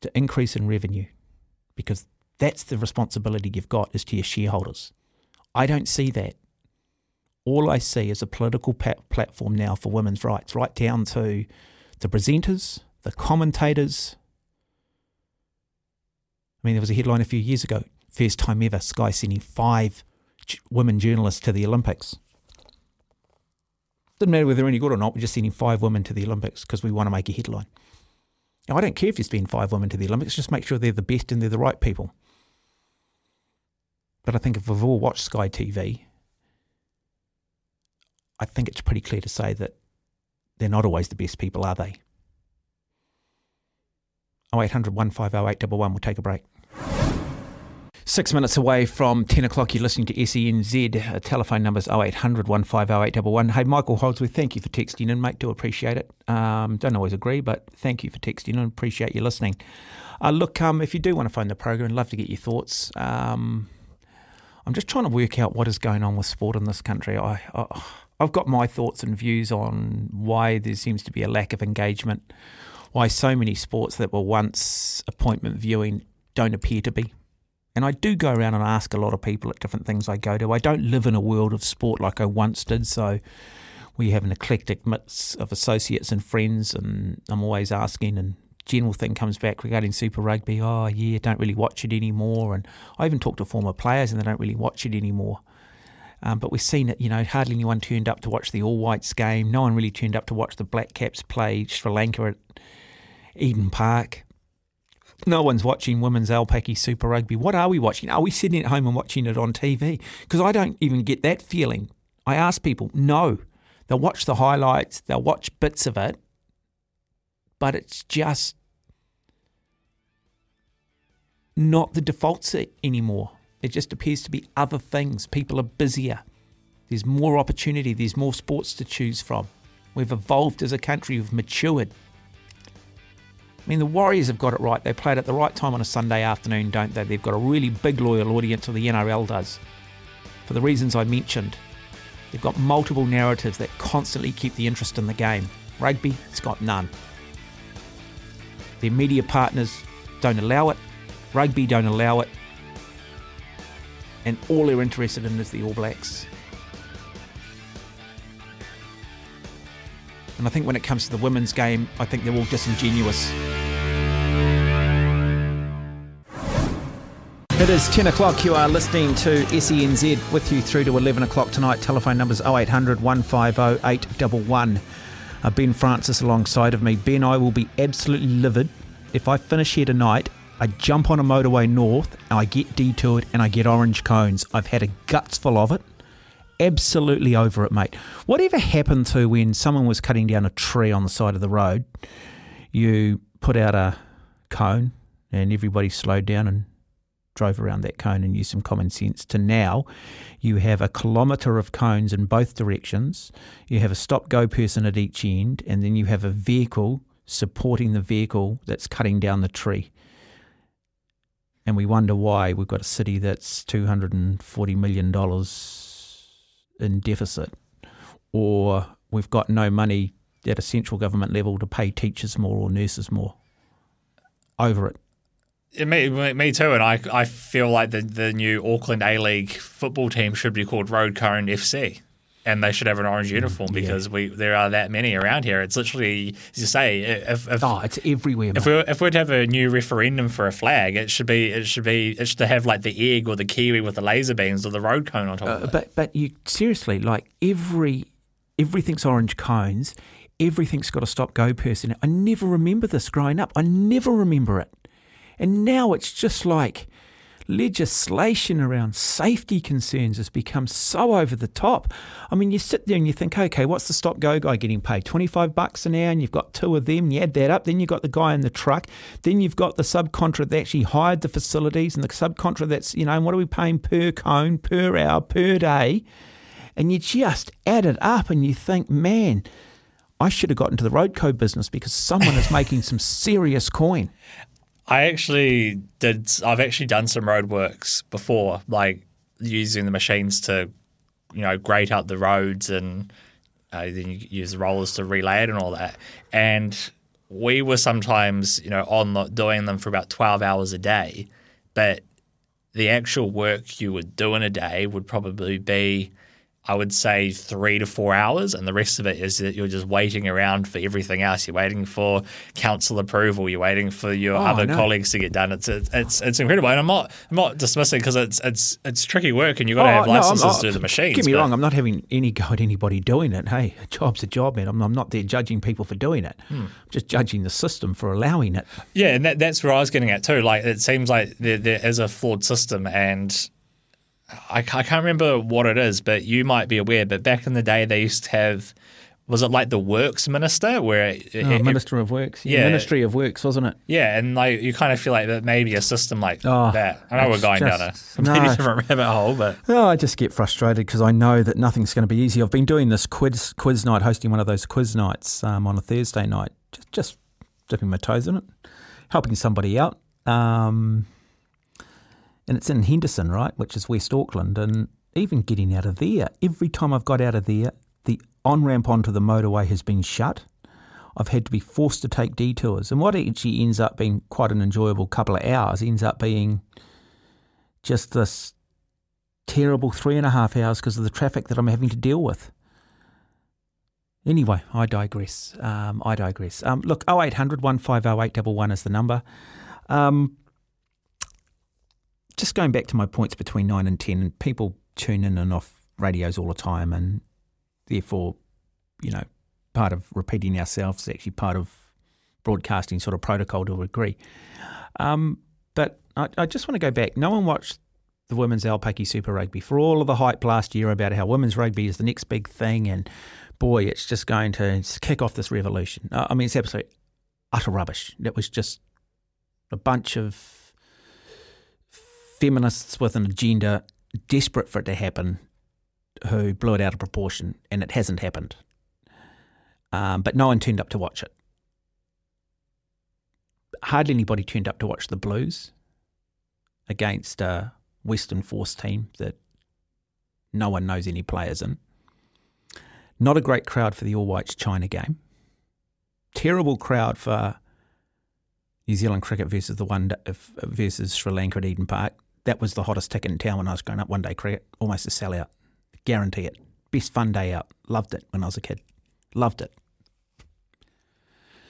to increase in revenue, because that's the responsibility you've got is to your shareholders. I don't see that. All I see is a political platform now for women's rights, right down to the presenters, the commentators. I mean, there was a headline a few years ago first time ever, Sky sending five women journalists to the Olympics. Doesn't matter whether they're any good or not, we're just sending five women to the Olympics because we want to make a headline. Now, I don't care if you send five women to the Olympics, just make sure they're the best and they're the right people. But I think if we've all watched Sky TV, I think it's pretty clear to say that they're not always the best people, are they? 0800 150 811. We'll take a break. Six minutes away from 10 o'clock, you're listening to SENZ. Uh, telephone numbers 0800 150 811. Hey, Michael Holdsworth, thank you for texting in, mate. Do appreciate it. Um, don't always agree, but thank you for texting in. Appreciate you listening. Uh, look, um, if you do want to phone the program, love to get your thoughts. Um, I'm just trying to work out what is going on with sport in this country. I, I, I've got my thoughts and views on why there seems to be a lack of engagement, why so many sports that were once appointment viewing don't appear to be. And I do go around and ask a lot of people at different things I go to. I don't live in a world of sport like I once did, so we have an eclectic mix of associates and friends, and I'm always asking. And general thing comes back regarding Super Rugby. Oh yeah, don't really watch it anymore. And I even talk to former players, and they don't really watch it anymore. Um, but we've seen it, you know, hardly anyone turned up to watch the All Whites game. No one really turned up to watch the Black Caps play Sri Lanka at Eden Park. No one's watching women's Aupiki Super Rugby. What are we watching? Are we sitting at home and watching it on TV? Because I don't even get that feeling. I ask people, no. They'll watch the highlights, they'll watch bits of it, but it's just not the default set anymore. It just appears to be other things. People are busier. There's more opportunity, there's more sports to choose from. We've evolved as a country, we've matured. I mean, the Warriors have got it right. They played at the right time on a Sunday afternoon, don't they? They've got a really big loyal audience, or the NRL does, for the reasons I mentioned. They've got multiple narratives that constantly keep the interest in the game. Rugby, it's got none. Their media partners don't allow it. Rugby don't allow it. And all they're interested in is the All Blacks. And I think when it comes to the women's game, I think they're all disingenuous. It is 10 o'clock. You are listening to SENZ with you through to 11 o'clock tonight. Telephone numbers 0800 150 811. Uh, ben Francis alongside of me. Ben, I will be absolutely livid if I finish here tonight. I jump on a motorway north, and I get detoured, and I get orange cones. I've had a guts full of it. Absolutely over it, mate. Whatever happened to when someone was cutting down a tree on the side of the road? You put out a cone, and everybody slowed down and drove around that cone and used some common sense to now you have a kilometre of cones in both directions, you have a stop go person at each end, and then you have a vehicle supporting the vehicle that's cutting down the tree. And we wonder why we've got a city that's $240 million in deficit, or we've got no money at a central government level to pay teachers more or nurses more. Over it. Me, me me too, and I, I feel like the, the new Auckland A League football team should be called Road Cone FC, and they should have an orange uniform because we there are that many around here. It's literally, as you say, if if, Oh, it's everywhere. if we were, if we were to have a new referendum for a flag, it should be it should be it should have like the egg or the kiwi with the laser beams or the road cone on top of Uh, it. but but you seriously like every everything's orange cones. Everything's got a stop go person. I never remember this growing up. I never remember it. And now it's just like legislation around safety concerns has become so over the top. I mean, you sit there and you think, okay, what's the stop go guy getting paid? 25 bucks an hour, and you've got two of them, you add that up. Then you've got the guy in the truck. Then you've got the subcontractor that actually hired the facilities, and the subcontractor that's, you know, And what are we paying per cone, per hour, per day? And you just add it up and you think, man, I should have got into the road code business because someone is making some serious coin. I actually did. I've actually done some roadworks before, like using the machines to, you know, grate out the roads and uh, then you use the rollers to relay it and all that. And we were sometimes, you know, on the, doing them for about twelve hours a day, but the actual work you would do in a day would probably be I would say three to four hours, and the rest of it is that you're just waiting around for everything else. You're waiting for council approval. You're waiting for your Oh, other know. colleagues to get done. It's it's it's incredible, and I'm not I'm not dismissing because it's it's it's tricky work, and you've got to have Oh, no, I'm- licenses I- to do the machines. Get me but- wrong, I'm not having any go at anybody doing it. Hey, a job's a job, man. I'm, I'm not there judging people for doing it. Hmm. I'm just judging the system for allowing it. Yeah, and that, that's where I was getting at too. Like, it seems like there, there is a flawed system, and I, I can't remember what it is, but you might be aware. But back in the day, they used to have, was it like the works minister, where it, Oh, it- Minister of Works. Yeah, yeah. Ministry of Works, wasn't it? yeah, and like you kind of feel like that maybe a system like Oh, that. I know we're going down a maybe no. different rabbit hole, but Oh, I just get frustrated because I know that nothing's going to be easy. I've been doing this quiz quiz night, hosting one of those quiz nights um, on a Thursday night, just, just dipping my toes in it, helping somebody out. Um, and it's in Henderson, right, which is West Auckland. And even getting out of there, every time I've got out of there, the on ramp onto the motorway has been shut. I've had to be forced to take detours. And what actually ends up being quite an enjoyable couple of hours ends up being just this terrible three and a half hours because of the traffic that I'm having to deal with. Anyway, I digress. Um, I digress. Um, look, 0800 150 is the number. Um, just going back to my points between 9 and 10, and people tune in and off radios all the time, and therefore, you know, part of repeating ourselves is actually part of broadcasting sort of protocol to a degree. Um, but I, I just want to go back. No one watched the women's Aupiki Super Rugby for all of the hype last year about how women's rugby is the next big thing, and boy, it's just going to kick off this revolution. I mean, it's absolute utter rubbish. It was just a bunch of feminists with an agenda, desperate for it to happen, who blew it out of proportion, and it hasn't happened. Um, but no one turned up to watch it. Hardly anybody turned up to watch the Blues against a Western Force team that no one knows any players in. Not a great crowd for the All Whites China game. Terrible crowd for New Zealand cricket versus the one versus Sri Lanka at Eden Park. That was the hottest ticket in town when I was growing up. One day cricket, almost a sellout. Guarantee it. Best fun day out. Loved it when I was a kid. Loved it.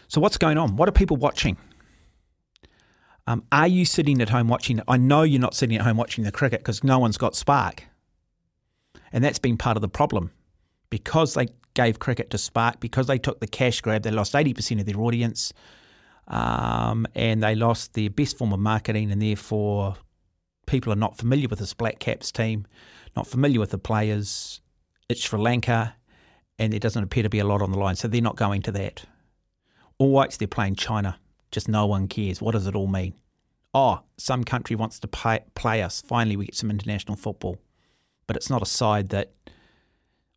So what's going on? What are people watching? Um, are you sitting at home watching? I know you're not sitting at home watching the cricket because no one's got Spark. And that's been part of the problem. Because they gave cricket to Spark, because they took the cash grab, they lost 80% of their audience um, and they lost their best form of marketing, and therefore people are not familiar with this Black Caps team, not familiar with the players. It's Sri Lanka, and there doesn't appear to be a lot on the line, so they're not going to that. All Whites, they're playing China. Just no one cares. What does it all mean? Oh, some country wants to play, play us. Finally, we get some international football. But it's not a side that,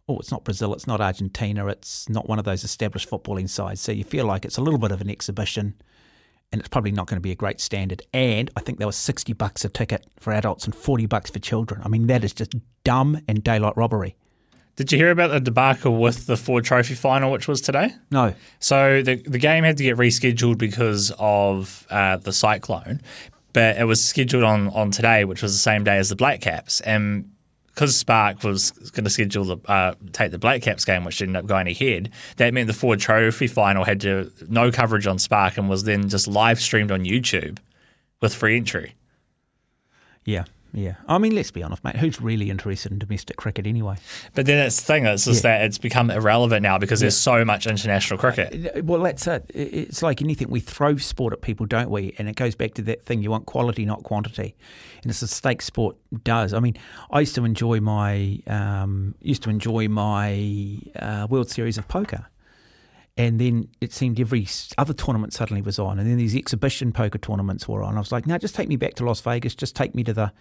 oh, it's not Brazil, it's not Argentina, it's not one of those established footballing sides. So you feel like it's a little bit of an exhibition and it's probably not going to be a great standard. And I think there was 60 bucks a ticket for adults and 40 bucks for children. I mean, that is just dumb and daylight robbery. did you hear about the debacle with the Ford Trophy final, which was today? No. So the the game had to get rescheduled because of uh, the cyclone, but it was scheduled on on today, which was the same day as the Black Caps, and because Spark was going to schedule the uh, take the Black Caps game, which ended up going ahead, that meant the Ford Trophy final had to no coverage on Spark and was then just live streamed on YouTube with free entry. Yeah. Yeah. I mean, let's be honest, mate. Who's really interested in domestic cricket anyway? But then that's the thing, it's just that it's become irrelevant now because there's so much international cricket. Well, that's it. It's like anything. We throw sport at people, don't we? And it goes back to that thing: you want quality, not quantity. And it's a stake sport does. I mean, I used to enjoy my um, used to enjoy my uh, World Series of poker. And then it seemed every other tournament suddenly was on, and then these exhibition poker tournaments were on. I was like, no, just take me back to Las Vegas. Just take me to the,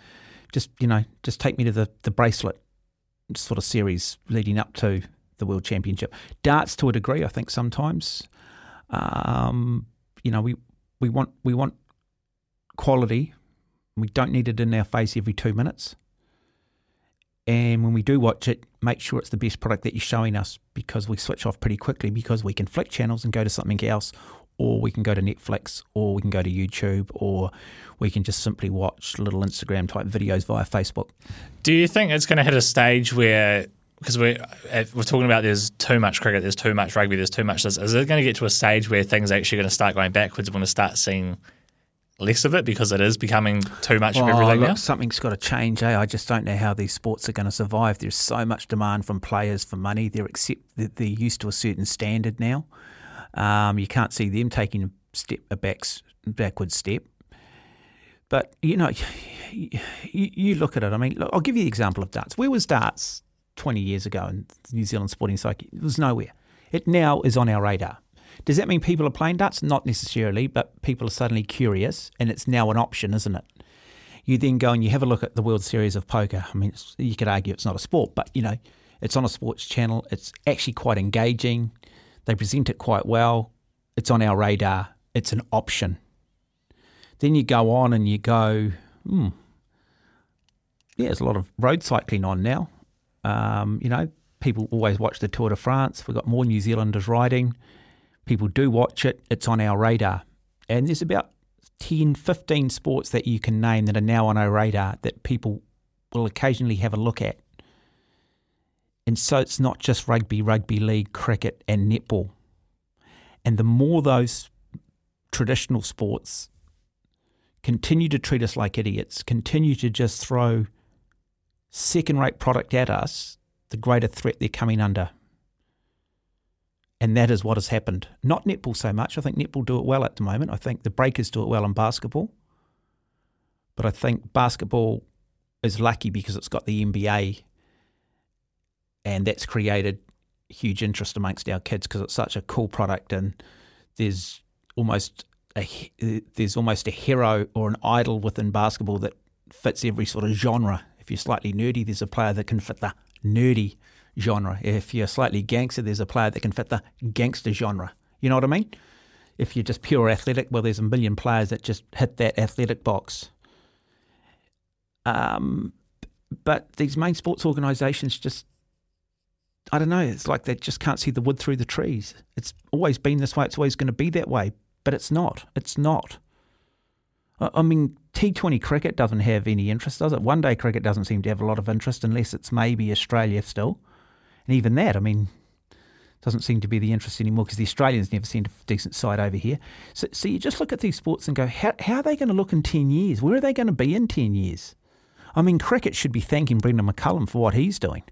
just you know, just take me to the the bracelet sort of series leading up to the World Championship. Darts to a degree, I think sometimes. Um, you know, we we want we want quality. We don't need it in our face every two minutes. And when we do watch it, make sure it's the best product that you're showing us because we switch off pretty quickly because we can flick channels and go to something else, or we can go to Netflix, or we can go to YouTube, or we can just simply watch little Instagram type videos via Facebook. Do you think it's going to hit a stage where, because we're, we're talking about there's too much cricket, there's too much rugby, there's too much this, is it going to get to a stage where things are actually going to start going backwards? And we're going to start seeing less of it because it is becoming too much of Oh, everything look, now? something's got to change. Eh? I just don't know how these sports are going to survive. There's so much demand from players for money. They're accept they're used to a certain standard now. Um, you can't see them taking a step a backs, backward step. But you know, you, you look at it. I mean, look, I'll give you the example of darts. Where was darts 20 years ago in New Zealand sporting psyche? It was nowhere. It now is on our radar. Does that mean people are playing darts? Not necessarily, but people are suddenly curious, and it's now an option, isn't it? You then go and you have a look at the World Series of Poker. I mean, you could argue it's not a sport, but you know, it's on a sports channel. It's actually quite engaging. They present it quite well. It's on our radar. It's an option. Then you go on and you go, hmm, yeah, there's a lot of road cycling on now. Um, you know, people always watch the Tour de France. We've got more New Zealanders riding. People do watch it. It's on our radar. And there's about 10, 15 sports that you can name that are now on our radar that people will occasionally have a look at. And so it's not just rugby, rugby league, cricket, and netball. And the more those traditional sports continue to treat us like idiots, continue to just throw second rate product at us, the greater threat they're coming under. And that is what has happened. Not netball so much. I think netball do it well at the moment. I think the breakers do it well in basketball. But I think basketball is lucky because it's got the NBA and that's created huge interest amongst our kids because it's such a cool product and there's almost a there's almost a hero or an idol within basketball that fits every sort of genre. If you're slightly nerdy, there's a player that can fit the nerdy genre. If you're slightly gangster, there's a player that can fit the gangster genre. You know what I mean? If you're just pure athletic, well, there's a million players that just hit that athletic box. Um, but these main sports organisations just, I don't know, it's like they just can't see the wood through the trees. It's always been this way, it's always going to be that way, but it's not. It's not. I mean, T20 cricket doesn't have any interest, does it? One day cricket doesn't seem to have a lot of interest unless it's maybe Australia still. And even that, I mean, doesn't seem to be the interest anymore because the Australians never seen a decent side over here. So, so you just look at these sports and go, how, how are they going to look in 10 years? Where are they going to be in 10 years? I mean, cricket should be thanking Brendon McCullum for what he's doing.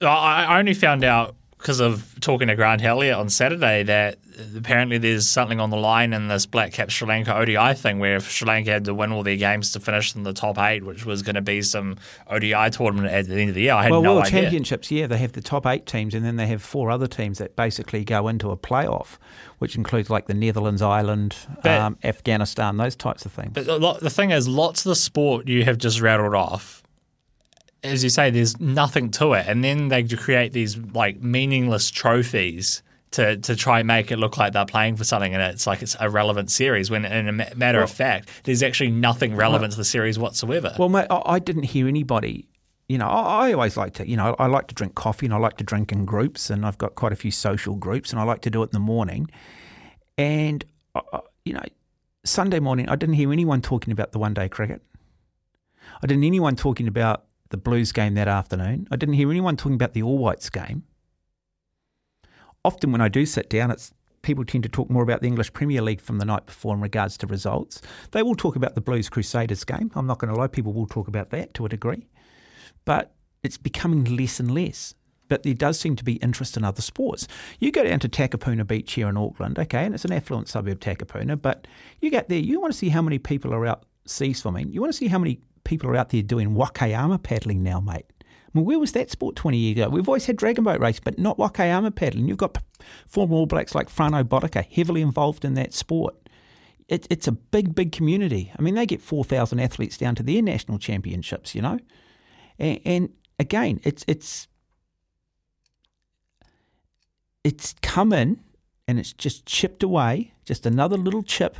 I I only found out because of talking to Grant Elliott on Saturday that apparently there's something on the line in this Black Cap Sri Lanka ODI thing where if Sri Lanka had to win all their games to finish in the top eight, which was going to be some ODI tournament at the end of the year, I had well, no World idea. Championships, yeah, they have the top eight teams, and then they have four other teams that basically go into a playoff, which includes like the Netherlands, Ireland, But- um, Afghanistan, those types of things. But the thing is, lots of the sport you have just rattled off, as you say, there's nothing to it, and then they create these like meaningless trophies to to try and make it look like they're playing for something, and it's like it's a relevant series. When in a ma- matter of fact, there's actually nothing relevant to the series whatsoever. Well, mate, I, I didn't hear anybody. You know, I, I always like to, you know, I like to drink coffee and I like to drink in groups, and I've got quite a few social groups, and I like to do it in the morning. And, uh, uh, you know, Sunday morning, I didn't hear anyone talking about the one day cricket. I didn't hear anyone talking about the Blues game that afternoon. I didn't hear anyone talking about the All Whites game. Often when I do sit down, it's people tend to talk more about the English Premier League from the night before in regards to results. They will talk about the Blues Crusaders game. I'm not going to lie, people will talk about that to a degree. But it's becoming less and less. But there does seem to be interest in other sports. You go down to Takapuna Beach here in Auckland, okay, and it's an affluent suburb, Takapuna, but you get there, you want to see how many people are out sea swimming. You want to see how many people are out there doing waka ama paddling now, mate. I mean, where was that sport 20 years ago? We've always had dragon boat race, but not waka ama paddling. You've got former All Blacks like Frano Botica heavily involved in that sport. It, it's a big, big community. I mean, they get 4,000 athletes down to their national championships, you know? And, and again, it's, it's, it's come in and it's just chipped away, just another little chip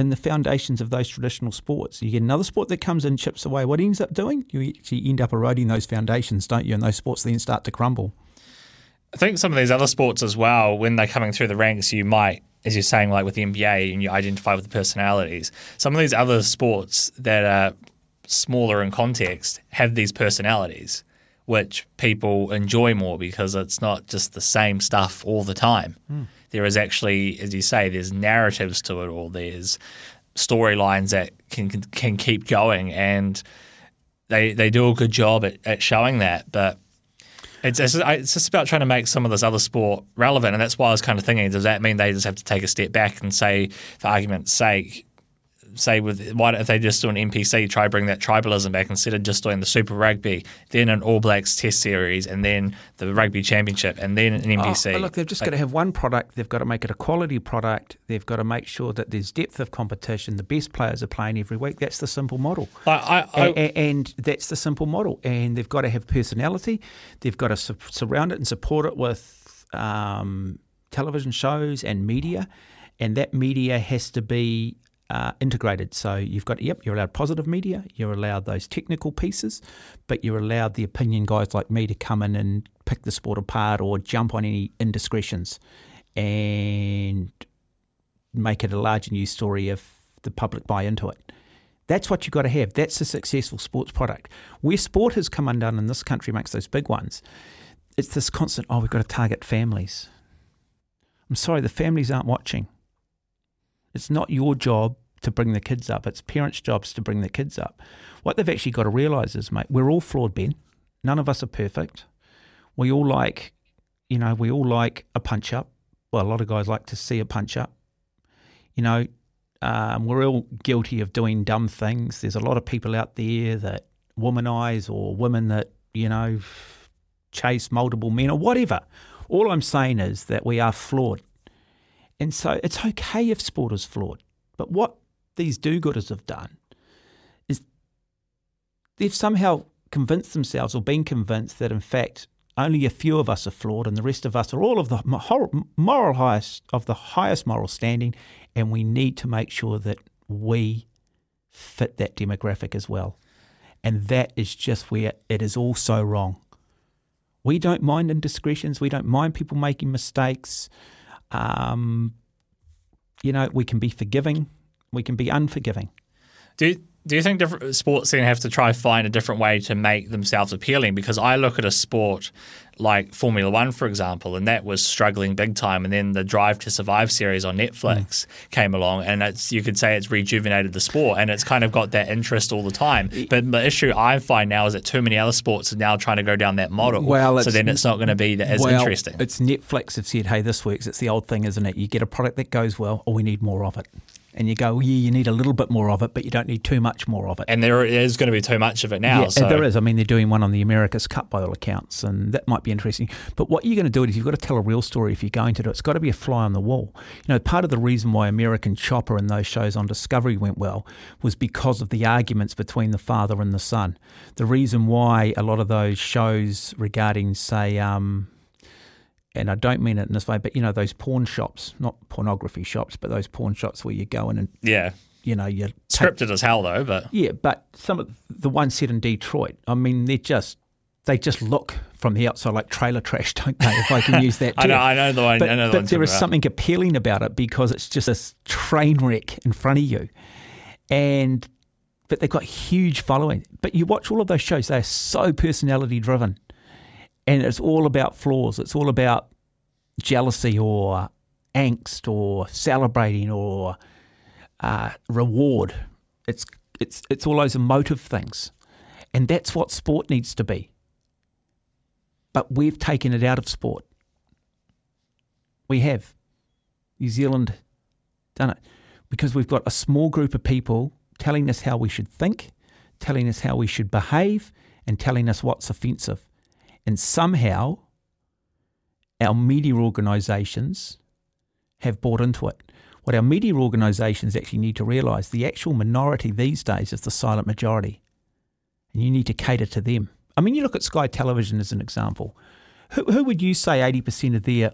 in the foundations of those traditional sports. You get another sport that comes and chips away. What it ends up doing, you actually end up eroding those foundations, don't you? And those sports then start to crumble. I think some of these other sports as well, when they're coming through the ranks, you might, as you're saying, like with the NBA, and you identify with the personalities. Some of these other sports that are smaller in context have these personalities, which people enjoy more because it's not just the same stuff all the time. Hmm. There is actually, as you say, there's narratives to it, or there's storylines that can, can can keep going, and they they do a good job at, at showing that, but. It's, it's, it's just about trying to make some of this other sport relevant, and that's why I was kind of thinking: Does that mean they just have to take a step back and say, for argument's sake, say with why don't if they just do an NPC, try bring that tribalism back instead of just doing the Super Rugby, then an All Blacks Test series, and then the Rugby Championship, and then an NPC. Oh, look, they've just got to have one product. They've got to make it a quality product. They've got to make sure that there's depth of competition. The best players are playing every week. That's the simple model. I, I, I, A- a- and that's the simple model. And they've got to have personality. They've got to su- surround it and support it with um, television shows and media. And that media has to be uh, integrated. So you've got, yep, you're allowed positive media, you're allowed those technical pieces, but you're allowed the opinion guys like me to come in and pick the sport apart or jump on any indiscretions and make it a larger news story if the public buy into it. That's what you've got to have. That's a successful sports product. Where sport has come undone in this country makes those big ones. It's this constant, oh, we've got to target families. I'm sorry, the families aren't watching. It's not your job to bring the kids up. It's parents' jobs to bring the kids up. What they've actually got to realise is, mate, we're all flawed, Ben. None of us are perfect. We all like, you know, we all like a punch up. Well, a lot of guys like to see a punch up. You know, um, we're all guilty of doing dumb things. There's a lot of people out there that womanize or women that, you know, chase multiple men or whatever. All I'm saying is that we are flawed. And so it's okay if sport is flawed. But what these do gooders have done is they've somehow convinced themselves or been convinced that, in fact, only a few of us are flawed and the rest of us are all of the moral highest of the highest moral standing and we need to make sure that we fit that demographic as well. And that is just where it is all so wrong. We don't mind indiscretions. We don't mind people making mistakes. Um, you know we can be forgiving we can be unforgiving Do do you think different sports then have to try find a different way to make themselves appealing? Because I look at a sport like Formula One, for example, and that was struggling big time, and then the Drive to Survive series on Netflix mm. came along, and it's you could say it's rejuvenated the sport, and it's kind of got that interest all the time. But the issue I find now is that too many other sports are now trying to go down that model. Well, so then it's not going to be as well, interesting. It's Netflix have said, hey, this works. It's the old thing, isn't it? You get a product that goes well, or we need more of it. And you go, yeah, you need a little bit more of it, but you don't need too much more of it. And there is going to be too much of it now. yeah, so there is. I mean, they're doing one on the America's Cup by all accounts, and that might be interesting. But what you're going to do is you've got to tell a real story if you're going to do it. It's got to be a fly on the wall. You know, part of the reason why American Chopper and those shows on Discovery went well was because of the arguments between the father and the son. The reason why a lot of those shows regarding, say, um, and I don't mean it in this way, but you know, those pawn shops, not pornography shops, but those pawn shops where you go in and, yeah, you know, you take scripted as hell though. But yeah, but some of the ones set in Detroit, I mean, they're just they just look from the outside like trailer trash, don't they? If I can use that. I know. I know the one. But, I know the but there you're is about. something appealing about it because it's just this train wreck in front of you, and but they've got huge following. But you watch all of those shows; they're so personality driven, and it's all about flaws. It's all about jealousy or angst or celebrating or uh, reward. It's it's it's all those emotive things, and that's what sport needs to be. But we've taken it out of sport. We have. New Zealand done it because we've got a small group of people telling us how we should think, telling us how we should behave, and telling us what's offensive. And somehow, our media organisations have bought into it. What our media organisations actually need to realise the actual minority these days is the silent majority. And you need to cater to them. I mean, you look at Sky Television as an example. Who, who would you say 80% of their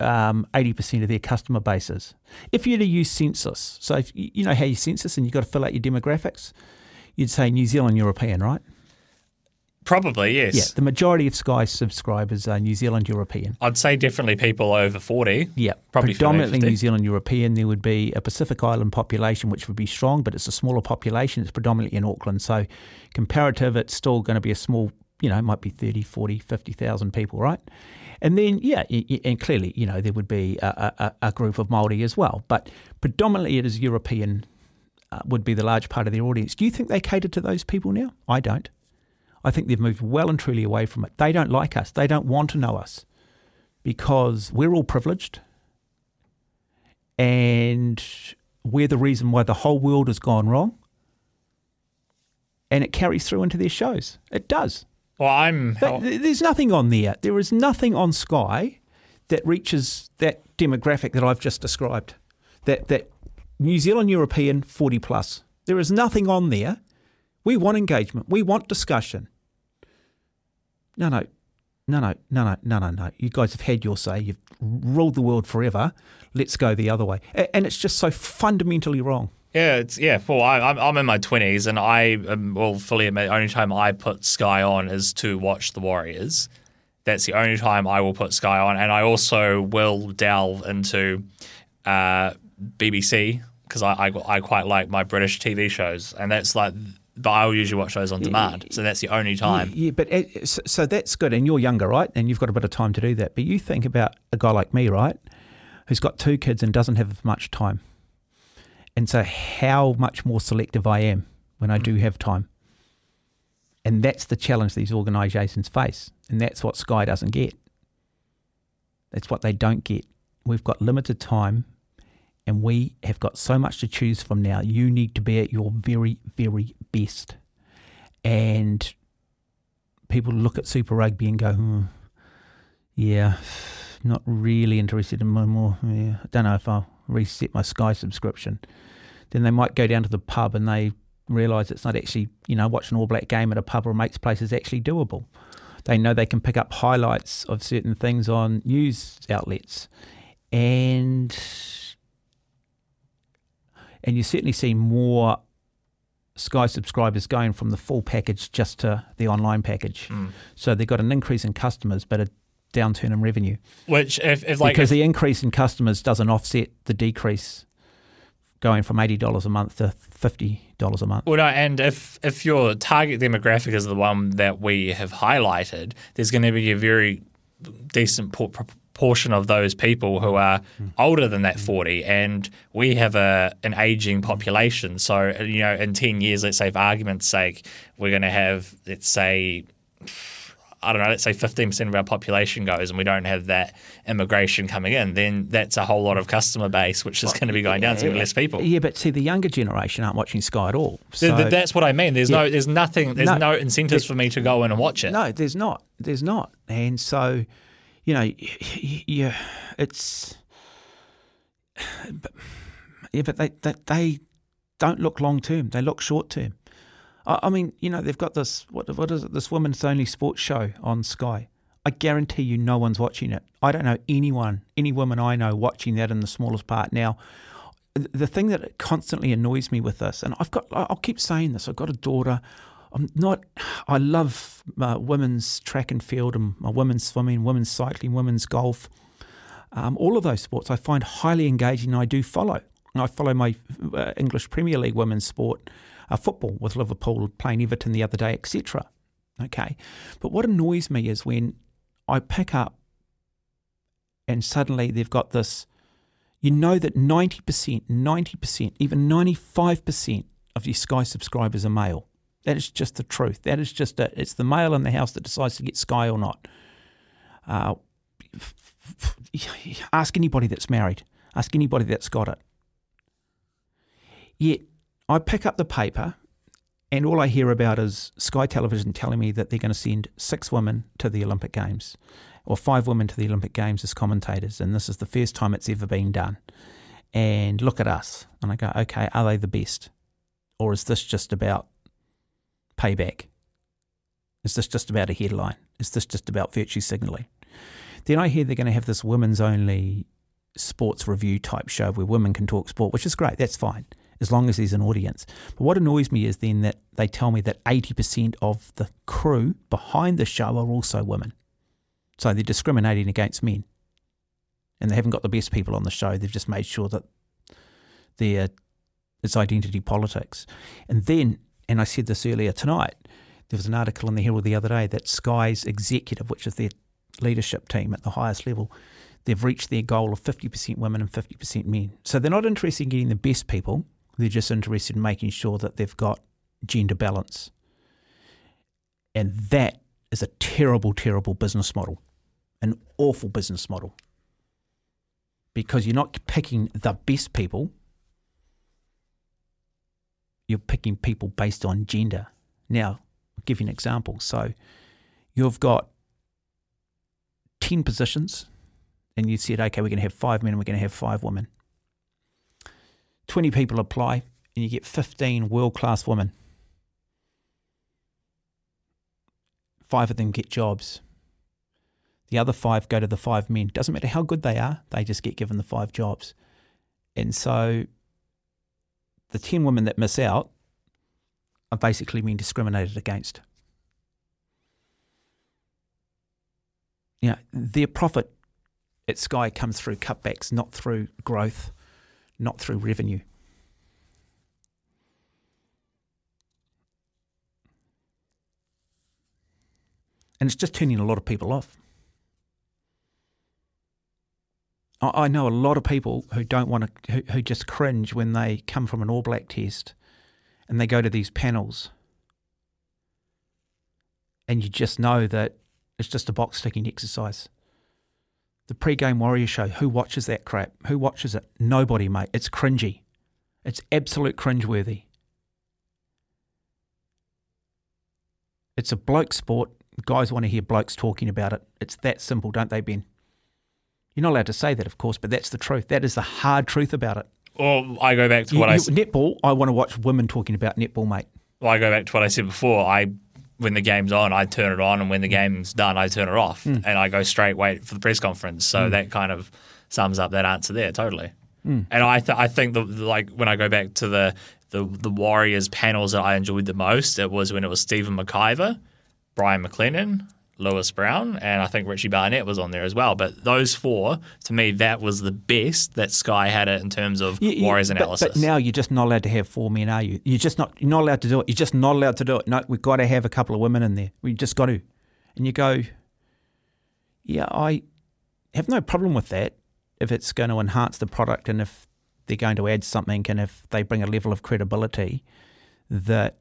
um, 80% of their customer bases. If you were to use census, so if, you know how you census and you've got to fill out your demographics, you'd say New Zealand European, right? Probably, yes. Yeah, the majority of Sky subscribers are New Zealand European. I'd say definitely people over 40. Yeah, Probably predominantly 50. New Zealand European. There would be a Pacific Island population, which would be strong, but it's a smaller population. It's predominantly in Auckland. So, comparative, it's still going to be a small, you know, it might be 30, 40, 50,000 people, right? And then, yeah, and clearly, you know, there would be a, a, a group of Māori as well. But predominantly it is European, uh, would be the large part of their audience. Do you think they cater to those people now? I don't. I think they've moved well and truly away from it. They don't like us. They don't want to know us because we're all privileged and we're the reason why the whole world has gone wrong. And it carries through into their shows. It does. Well, I'm. Th- there's nothing on there. There is nothing on Sky that reaches that demographic that I've just described. That that New Zealand European 40 plus. There is nothing on there. We want engagement. We want discussion. No, no, no, no, no, no, no, no, no. You guys have had your say. You've ruled the world forever. Let's go the other way. And it's just so fundamentally wrong. Yeah, it's yeah. Well, I, I'm I'm in my twenties, and I um, will fully admit the only time I put Sky on is to watch the Warriors. That's the only time I will put Sky on, and I also will delve into uh, BBC because I, I I quite like my British TV shows, and that's like. But I will usually watch those on demand, so that's the only time. Yeah, but it, so, so that's good. And you're younger, right? And you've got a bit of time to do that. But you think about a guy like me, right? Who's got two kids and doesn't have much time. And so, how much more selective I am when I do mm. have time. And that's the challenge these organisations face. And that's what Sky doesn't get. That's what they don't get. We've got limited time and we have got so much to choose from now. You need to be at your very, very best. And people look at Super Rugby and go, hmm, yeah, not really interested in my more. Yeah, I don't know if I'll reset my Sky subscription. Then they might go down to the pub and they realise it's not actually, you know, watching All Black game at a pub or a mate's place is actually doable. They know they can pick up highlights of certain things on news outlets. And and you certainly see more Sky subscribers going from the full package just to the online package. Hmm. So they've got an increase in customers, but a downturn in revenue Which, if, if like, because if- the increase in customers doesn't offset the decrease going from eighty dollars a month to fifty dollars a month. Well, no, and if if your target demographic is the one that we have highlighted, there's going to be a very decent por- proportion of those people who are older than that mm. 40, and we have a an aging population. So, you know, in 10 years, let's say, for argument's sake, we're going to have, let's say, I don't know, let's say 15% of our population goes and we don't have that immigration coming in, then that's a whole lot of customer base, which is going to be going down to less people. Yeah, but see, the younger generation aren't watching Sky at all. So th- that's what I mean. There's no, there's nothing, there's No. no, incentives for me to go in and watch it. No, there's not. There's not. And so, you know, yeah, it's. But, yeah, but they, they they don't look long term. They look short term. I, I mean, you know, they've got this what what is it? This women's only sports show on Sky. I guarantee you, no one's watching it. I don't know anyone, any woman I know watching that in the smallest part now. The thing that constantly annoys me with this, and I've got, I'll keep saying this. I've got a daughter. I'm not. I love uh, women's track and field, and uh, women's swimming, women's cycling, women's golf. Um, all of those sports I find highly engaging. and I do follow. I follow my uh, English Premier League women's sport, uh, football with Liverpool playing Everton the other day, etc. Okay, but what annoys me is when I pick up and suddenly they've got this. You know that 90%, 90%, even 95% of your Sky subscribers are male. That is just the truth. That is just it. It's the male in the house that decides to get Sky or not. Uh, ask anybody that's married. Ask anybody that's got it. Yet I pick up the paper and all I hear about is Sky Television telling me that they're going to send six women to the Olympic Games or five women to the Olympic Games as commentators. And this is the first time it's ever been done. And look at us. And I go, okay, are they the best? Or is this just about payback? Is this just about a headline? Is this just about virtue signalling? Then I hear they're going to have this women's only sports review type show where women can talk sport, which is great. That's fine as long as there's an audience. But what annoys me is then that they tell me that 80% of the crew behind the show are also women. So they're discriminating against men. And they haven't got the best people on the show. They've just made sure that they're, it's identity politics. And then, and I said this earlier tonight, there was an article in the Herald the other day that Sky's executive, which is their leadership team at the highest level, they've reached their goal of 50% women and 50% men. So they're not interested in getting the best people, they're just interested in making sure that they've got gender balance. And that is a terrible, terrible business model, an awful business model. Because you're not picking the best people, you're picking people based on gender. Now, I'll give you an example. So you've got 10 positions, and you said, okay, we're going to have five men and we're going to have five women. 20 people apply, and you get 15 world class women. Five of them get jobs. The other five go to the five men. Doesn't matter how good they are, they just get given the five jobs. And so the 10 women that miss out are basically being discriminated against. You know, their profit at Sky comes through cutbacks, not through growth, not through revenue. And it's just turning a lot of people off. I know a lot of people who don't want to, who, who just cringe when they come from an All Black test and they go to these panels. And you just know that it's just a box ticking exercise. The pre-game warrior show, who watches that crap? Who watches it? Nobody, mate. It's cringy. It's absolute cringeworthy. It's a bloke sport. Guys want to hear blokes talking about it. It's that simple, don't they, Ben? You're not allowed to say that, of course, but that's the truth. That is the hard truth about it. Well, I go back to You- what I you- s- netball, I want to watch women talking about netball, mate. well, I go back to what I said before. I when the game's on, I turn it on, and when the mm. game's done, I turn it off, Hmm. and I go straight wait for the press conference. So mm. that kind of sums up that answer there totally. Mm. And I th- I think the, the- like when I go back to the, the the Warriors panels that I enjoyed the most, it was when it was Stephen McIver, Brian McLennan. Lewis Brown and I think Richie Barnett was on there as well. But those four, to me, that was the best that Sky had it in terms of You- you- Warriors but- analysis. But, now you're just not allowed to have four men, are you? You're just not. You're not allowed to do it. You're just not allowed to do it. No, we've got to have a couple of women in there. We just got to. And you go, yeah, I have no problem with that if it's going to enhance the product and if they're going to add something and if they bring a level of credibility that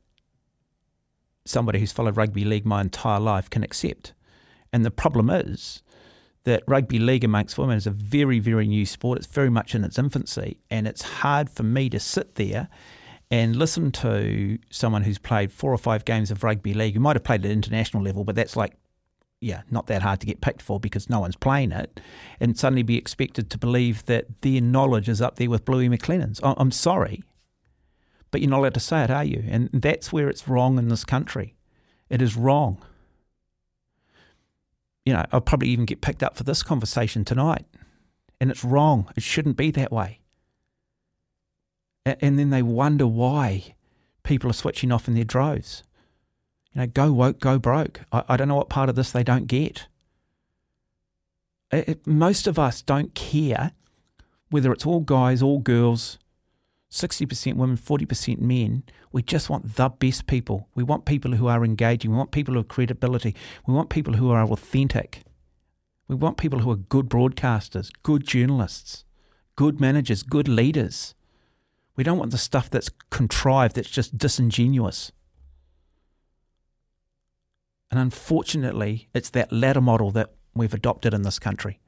somebody who's followed rugby league my entire life can accept. And the problem is that rugby league amongst women is a very, very new sport. It's very much in its infancy, and it's hard for me to sit there and listen to someone who's played four or five games of rugby league, who might have played at international level, but that's like, yeah, not that hard to get picked for because no one's playing it, and suddenly be expected to believe that their knowledge is up there with Bluey McLennan's. I'm sorry, but you're not allowed to say it, are you? And that's where it's wrong in this country. It is wrong you know, I'll probably even get picked up for this conversation tonight. And it's wrong. It shouldn't be that way. And then they wonder why people are switching off in their droves. You know, go woke, go broke. I, I don't know what part of this they don't get. It, it- most of us don't care whether it's all guys, all girls, 60% women, 40% men. We just want the best people. We want people who are engaging. We want people who have credibility. We want people who are authentic. We want people who are good broadcasters, good journalists, good managers, good leaders. We don't want the stuff that's contrived, that's just disingenuous. And unfortunately, it's that latter model that we've adopted in this country.